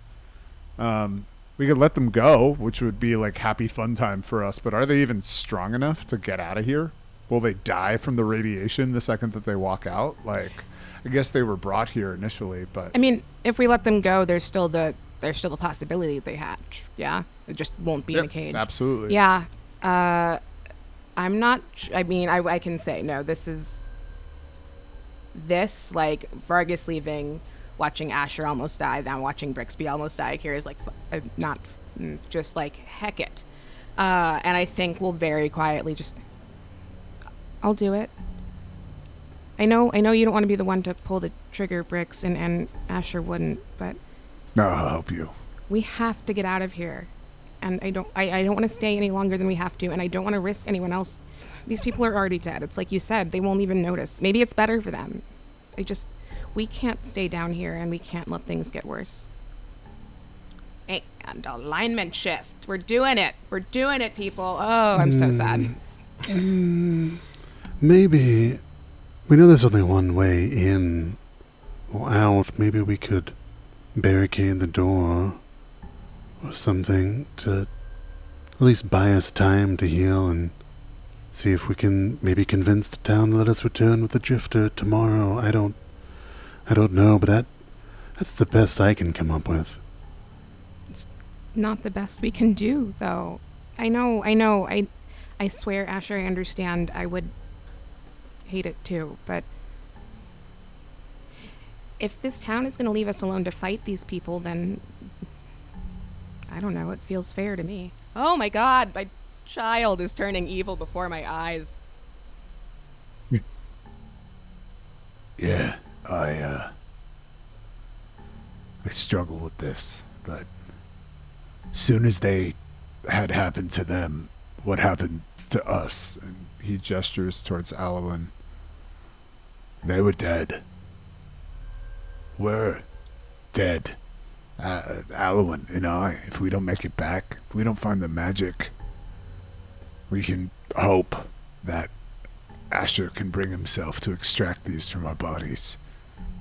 [SPEAKER 1] Um, we could let them go, which would be like happy fun time for us. But are they even strong enough to get out of here? Will they die from the radiation the second that they walk out? Like, I guess they were brought here initially, but
[SPEAKER 4] I mean, if we let them go, there's still the there's still the possibility that they hatch. Yeah, it just won't be in a cage.
[SPEAKER 1] absolutely.
[SPEAKER 4] Yeah. Uh, I'm not. I mean, I, I can say no. This is this like Vargas leaving, watching Asher almost die, then watching Brixby almost die. Here is like not mm, just like heck it. Uh, and I think we'll very quietly just. I'll do it. I know. I know you don't want to be the one to pull the trigger, Bricks, and and Asher wouldn't, but
[SPEAKER 1] no, I'll help you.
[SPEAKER 4] we have to get out of here. And i don't i, I don't want to stay any longer than we have to and i don't want to risk anyone else. These people are already dead. It's like you said they won't even notice. Maybe it's better for them. I just we can't stay down here and we can't let things get worse. And alignment shift. We're doing it. We're doing it people. Oh i'm so sad.
[SPEAKER 5] Mm, mm, maybe we know there's only one way in. Or out. Maybe we could barricade the door or something to at least buy us time to heal and see if we can maybe convince the town to let us return with the drifter tomorrow. I don't I don't know, but that that's the best I can come up with.
[SPEAKER 4] It's not the best we can do though i know i know i i swear asher i understand i would hate it too but if this town is going to leave us alone to fight these people then i don't know it feels fair to me oh my god my child is turning evil before my eyes
[SPEAKER 1] Yeah, I uh I struggle with this, but soon as they had happened to them, what happened to us. And he gestures towards Alwyn. They were dead. We're dead. Uh, Alwyn and I, if we don't make it back, if we don't find the magic, we can hope that Asher can bring himself to extract these from our bodies.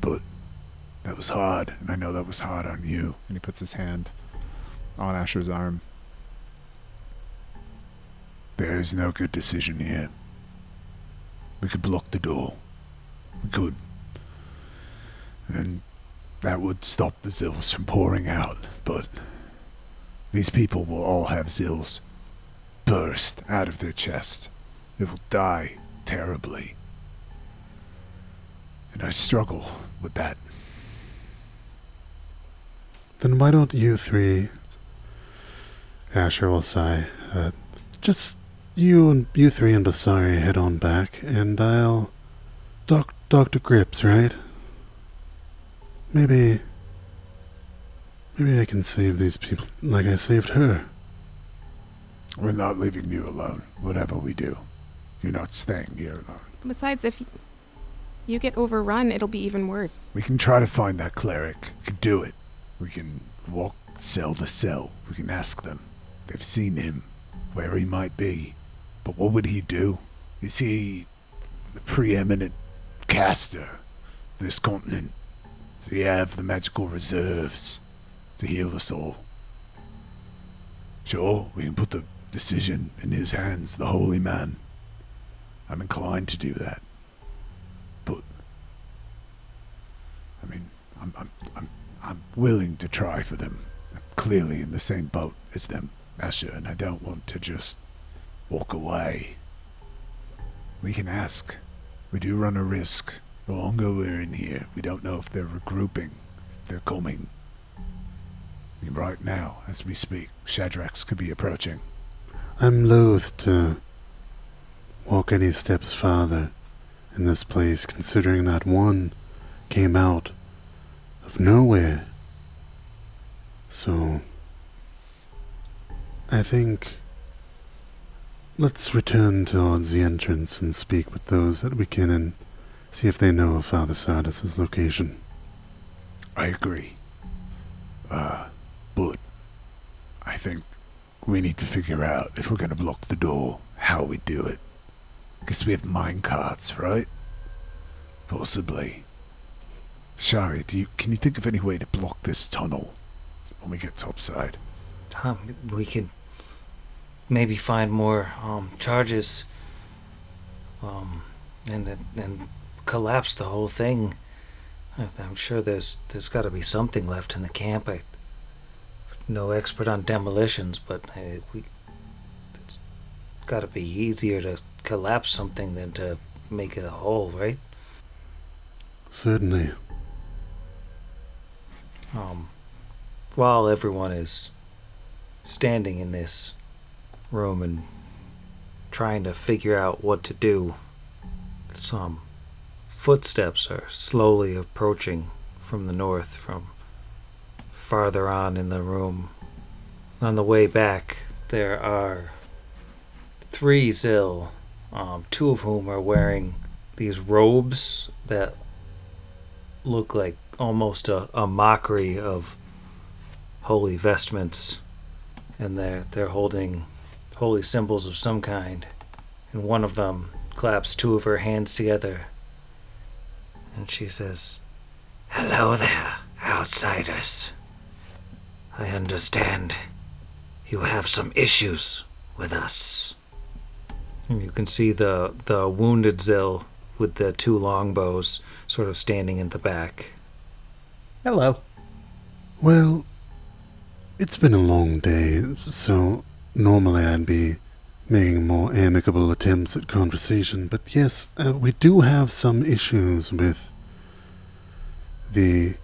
[SPEAKER 1] But that was hard, and I know that was hard on you. And he puts his hand on Asher's arm. There is no good decision here. We could block the door. We could. And that would stop the xills from pouring out, but these people will all have xills burst out of their chest. They will die terribly. And I struggle with that.
[SPEAKER 5] Then why don't you three, Asher will sigh, uh, just you and you three and Basari head on back, and I'll. Doc, Dr. Grips, right? Maybe. Maybe I can save these people like I saved her.
[SPEAKER 1] We're not leaving you alone, whatever we do. You're not staying here alone.
[SPEAKER 4] Besides, if you get overrun, it'll be even worse.
[SPEAKER 1] We can try to find that cleric. We can do it. We can walk cell to cell. We can ask them. They've seen him, where he might be. But what would he do? Is he the preeminent caster of this continent? Does he have the magical reserves to heal us all? Sure, we can put the decision in his hands, the holy man. I'm inclined to do that. But I mean, I'm I'm I'm I'm willing to try for them. I'm clearly in the same boat as them, Asher, and I don't want to just walk away. We can ask. We do run a risk. The longer we're in here, we don't know if they're regrouping, they're coming. Right now, as we speak, Shadrax could be approaching.
[SPEAKER 5] I'm loath to walk any steps farther in this place, considering that one came out of nowhere. So, I think let's return towards the entrance and speak with those that we can and see if they know of Father Sardis's location.
[SPEAKER 1] I agree. Uh, but I think we need to figure out if we're gonna block the door, how we do it. Because we have mine carts, right? Possibly. Shari, do you can you think of any way to block this tunnel when we get topside?
[SPEAKER 3] Um, we could maybe find more um, charges um, and then- and collapse the whole thing. I- I'm sure there's there's got to be something left in the camp. I no expert on demolitions, but uh, we it's got to be easier to collapse something than to make it a whole, right?
[SPEAKER 5] Certainly.
[SPEAKER 3] um, while everyone is standing in this room and trying to figure out what to do, some footsteps are slowly approaching from the north, from farther on in the room. On the way back, there are three Xill, um, two of whom are wearing these robes that look like almost a, a mockery of holy vestments and they're they're holding holy symbols of some kind and one of them claps two of her hands together and she says hello there outsiders. I understand you have some issues with us. And you can see the the wounded xill with the two longbows sort of standing in the back.
[SPEAKER 6] Hello.
[SPEAKER 5] Well, it's been a long day, so normally I'd be making more amicable attempts at conversation, but yes, uh, we do have some issues with the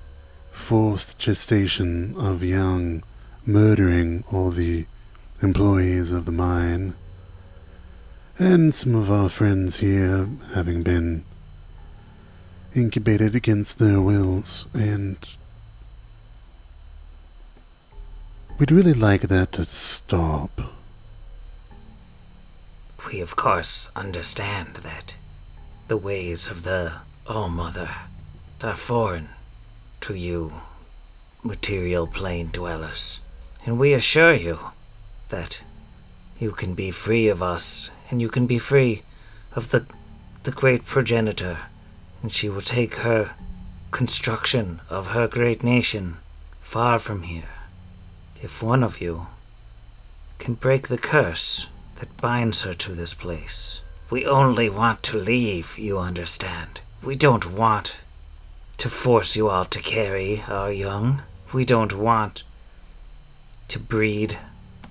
[SPEAKER 5] forced gestation of young murdering all the employees of the mine, and some of our friends here having been incubated against their wills, and we'd really like that to stop.
[SPEAKER 3] We, of course, understand that the ways of the All Mother are foreign to you, material plane dwellers. And we assure you that you can be free of us, and you can be free of the, the great progenitor, and she will take her construction of her great nation far from here. If one of you can break the curse that binds her to this place. We only want to leave, you understand. We don't want to force you all to carry our young. We don't want to breed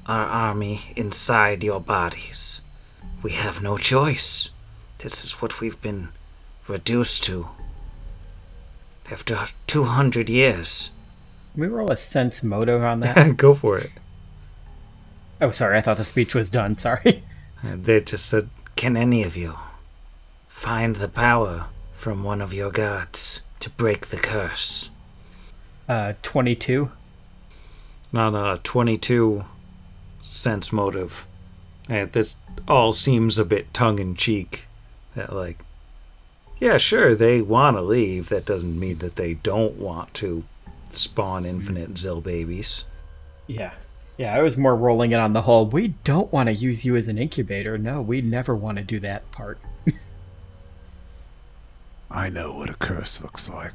[SPEAKER 3] our army inside your bodies. We have no choice. This is what we've been reduced to. After 200 years.
[SPEAKER 6] Can we roll a sense motive on that?
[SPEAKER 7] Go for it.
[SPEAKER 6] Oh, sorry. I thought the speech was done. Sorry.
[SPEAKER 7] And uh, they just said,
[SPEAKER 3] Can any of you find the power from one of your gods to break the curse?
[SPEAKER 6] Uh, 22.
[SPEAKER 7] not a 22 sense motive. And this all seems a bit tongue in cheek. That, uh, like, yeah, sure, they want to leave. That doesn't mean that they don't want to spawn infinite mm-hmm. Xill babies.
[SPEAKER 6] Yeah. Yeah, I was more rolling it on the whole. We don't want to use you as an incubator. No, we never want to do that part.
[SPEAKER 1] I know what a curse looks like.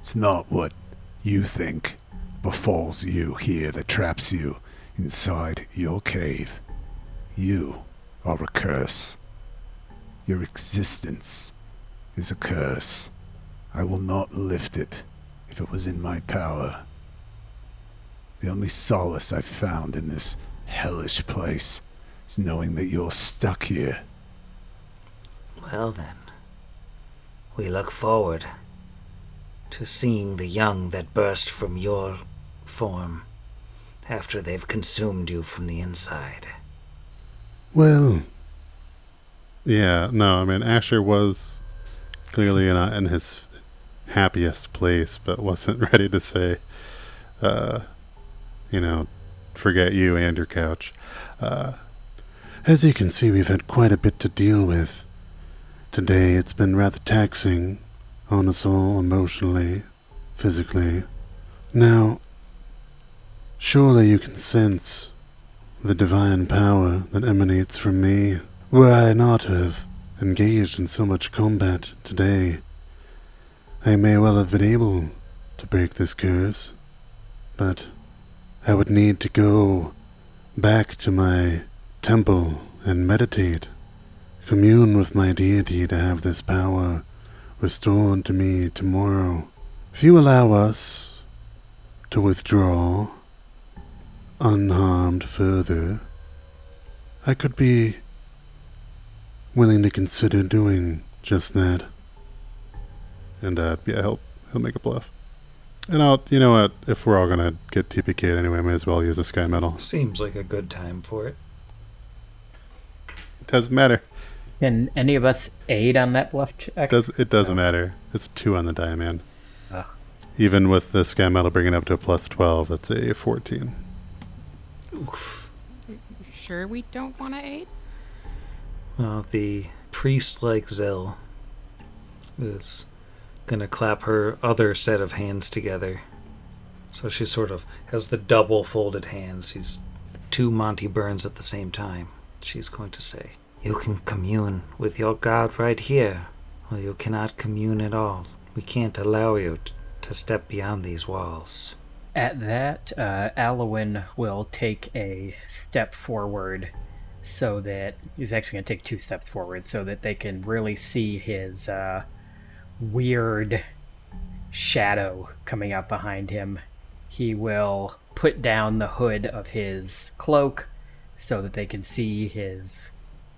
[SPEAKER 1] It's not what you think befalls you here that traps you inside your cave. You are a curse. Your existence is a curse. I will not lift it if it was in my power. The only solace I've found in this hellish place is knowing that you're stuck here.
[SPEAKER 3] Well, then, we look forward to seeing the young that burst from your form after they've consumed you from the inside.
[SPEAKER 5] Well, yeah, no, I mean, Asher was clearly in, a, in his happiest place, but wasn't ready to say, uh, you know, forget you and your couch. Uh, as you can see, we've had quite a bit to deal with. Today it's been rather taxing on us all emotionally, physically. Now, surely you can sense the divine power that emanates from me. Were I not to have engaged in so much combat today, I may well have been able to break this curse, but I would need to go back to my temple and meditate, commune with my deity to have this power restored to me tomorrow. If you allow us to withdraw unharmed further, I could be willing to consider doing just that. And uh, yeah, he'll he'll make a bluff. And I'll, you know what? If we're all gonna get TPK anyway, I may as well use a sky metal.
[SPEAKER 7] Seems like a good time for it.
[SPEAKER 5] It doesn't matter.
[SPEAKER 6] Can any of us aid on that bluff check?
[SPEAKER 5] It does it doesn't matter? It's a two on the die, man.
[SPEAKER 6] Ah.
[SPEAKER 5] Even with the sky metal bringing it up to a plus twelve, that's a fourteen.
[SPEAKER 7] Oof.
[SPEAKER 4] Sure, we don't want to aid?
[SPEAKER 7] Well, the priest like Zell is gonna clap her other set of hands together. So she sort of has the double folded hands. She's two Monty Burns at the same time. She's going to say,
[SPEAKER 3] You can commune with your god right here, or you cannot commune at all. We can't allow you t- to step beyond these walls.
[SPEAKER 6] At that, uh, Alwyn will take a step forward so that he's actually going to take two steps forward so that they can really see his uh, weird shadow coming up behind him. He will put down the hood of his cloak so that they can see his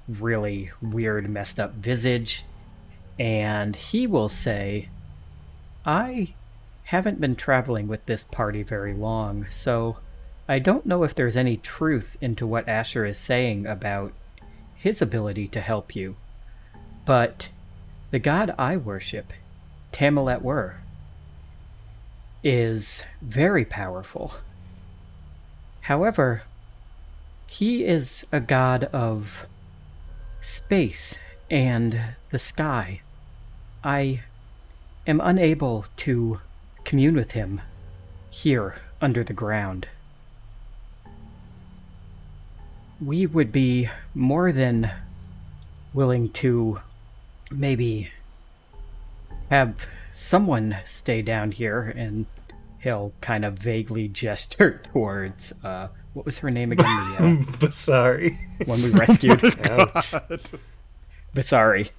[SPEAKER 6] really weird, messed up visage. And he will say, I haven't been traveling with this party very long, so I don't know if there's any truth into what Asher is saying about his ability to help you. But the god I worship, Tamilet Wer, is very powerful. However, he is a god of space and the sky. I am unable to commune with him here under the ground. We would be more than willing to maybe have someone stay down here and he'll kind of vaguely gesture towards uh what was her name again the uh, one we rescued
[SPEAKER 3] Ouch.
[SPEAKER 6] Basari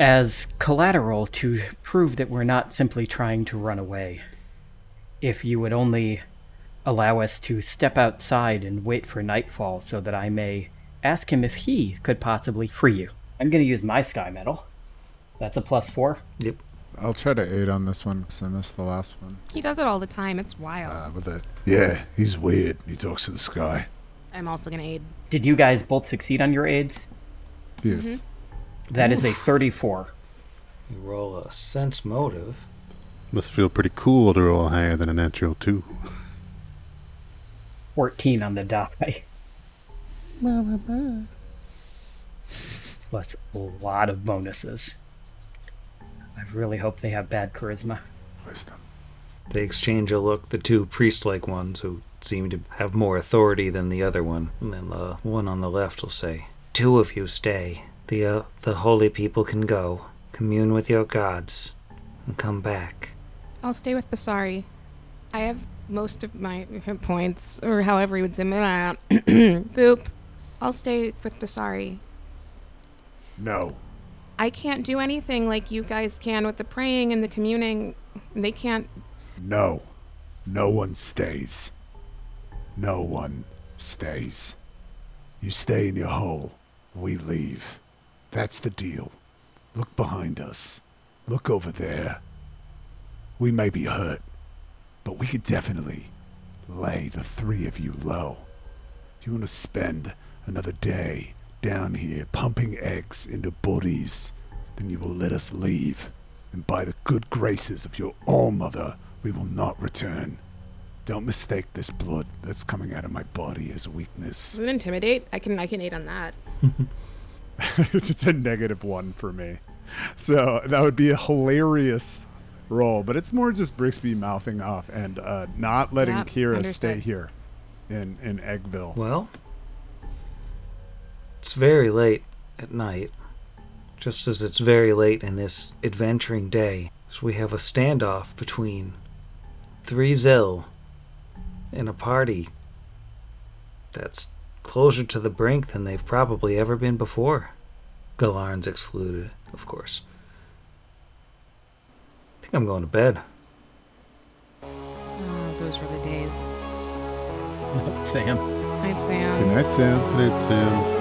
[SPEAKER 6] as collateral to prove that we're not simply trying to run away. If you would only allow us to step outside and wait for nightfall so that I may ask him if he could possibly free you. I'm going to use my sky metal. That's a plus four.
[SPEAKER 3] Yep.
[SPEAKER 1] I'll try to aid on this one because I missed the last one.
[SPEAKER 4] He does it all the time. It's wild.
[SPEAKER 1] Uh, with a
[SPEAKER 8] Yeah, he's weird. He talks to the sky.
[SPEAKER 4] I'm also gonna aid.
[SPEAKER 6] Did you guys both succeed on your aids?
[SPEAKER 1] yes.
[SPEAKER 6] That is a 34.
[SPEAKER 3] You roll a sense motive.
[SPEAKER 5] Must feel pretty cool to roll higher than a natural two.
[SPEAKER 6] 14 on the die. Plus a lot of bonuses. I really hope they have bad charisma.
[SPEAKER 8] Wisdom.
[SPEAKER 3] They exchange a look, the two priest like ones who seem to have more authority than the other one. And then the one on the left will say, Two of you stay. The, uh, the holy people can go. Commune with your gods. And come back.
[SPEAKER 4] I'll stay with Basari. I have most of my hit points, or however you would say that. Boop. I'll stay with Basari.
[SPEAKER 8] No.
[SPEAKER 4] I can't do anything like you guys can with the praying and the communing. They can't.
[SPEAKER 8] No. No one stays. No one stays. You stay in your hole. We leave. That's the deal. Look behind us. Look over there. We may be hurt, but we could definitely lay the three of you low. If you want to spend another day down here pumping eggs into bodies, then you will let us leave. And by the good graces of your All-Mother, we will not return. Don't mistake this blood that's coming out of my body as weakness.
[SPEAKER 4] Does it intimidate? I can I can aid on that.
[SPEAKER 1] it's a negative one for me. So that would be a hilarious roll, but it's more just Brixby mouthing off and uh, not letting
[SPEAKER 4] Yep,
[SPEAKER 1] Kira stay here in in Eggville.
[SPEAKER 3] Well, it's very late at night, just as it's very late in this adventuring day. So we have a standoff between three Xill and a party that's closer to the brink than they've probably ever been before. Galarn's excluded, of course. I think I'm going to bed.
[SPEAKER 4] Oh, those were the days.
[SPEAKER 6] Sam.
[SPEAKER 4] Night, Sam.
[SPEAKER 1] Good night, Sam.
[SPEAKER 5] Good night, Sam.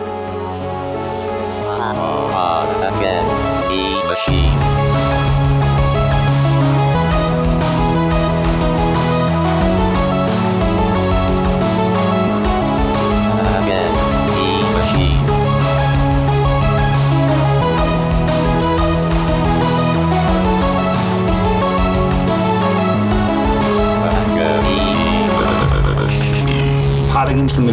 [SPEAKER 2] Pod against the machine.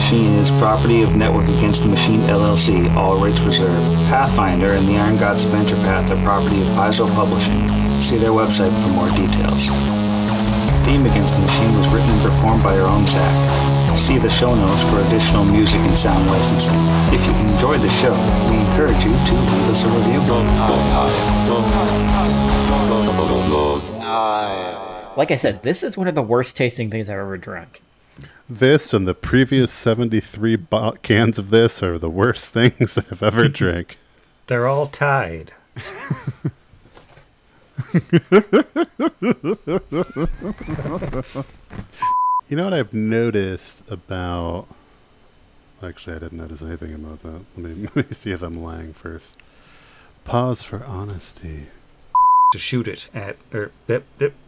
[SPEAKER 2] Machine
[SPEAKER 3] is property of Network Against the Machine LLC, all rights reserved. Pathfinder and the Iron Gods Adventure Path are property of Paizo Publishing. See their website for more details. Theme Against the Machine was written and performed by our own Zach. See the show notes for additional music and sound licensing. If you enjoyed the show, we encourage you to leave us a review.
[SPEAKER 6] Like I said, this is one of the worst tasting things I've ever drank.
[SPEAKER 5] This and the previous 73 bo- cans of this are the worst things I've ever drank.
[SPEAKER 3] They're all tied.
[SPEAKER 5] You know what I've noticed about. Actually, I didn't notice anything about that. Let me, let me see if I'm lying first. Pause for honesty.
[SPEAKER 3] To shoot it at, or,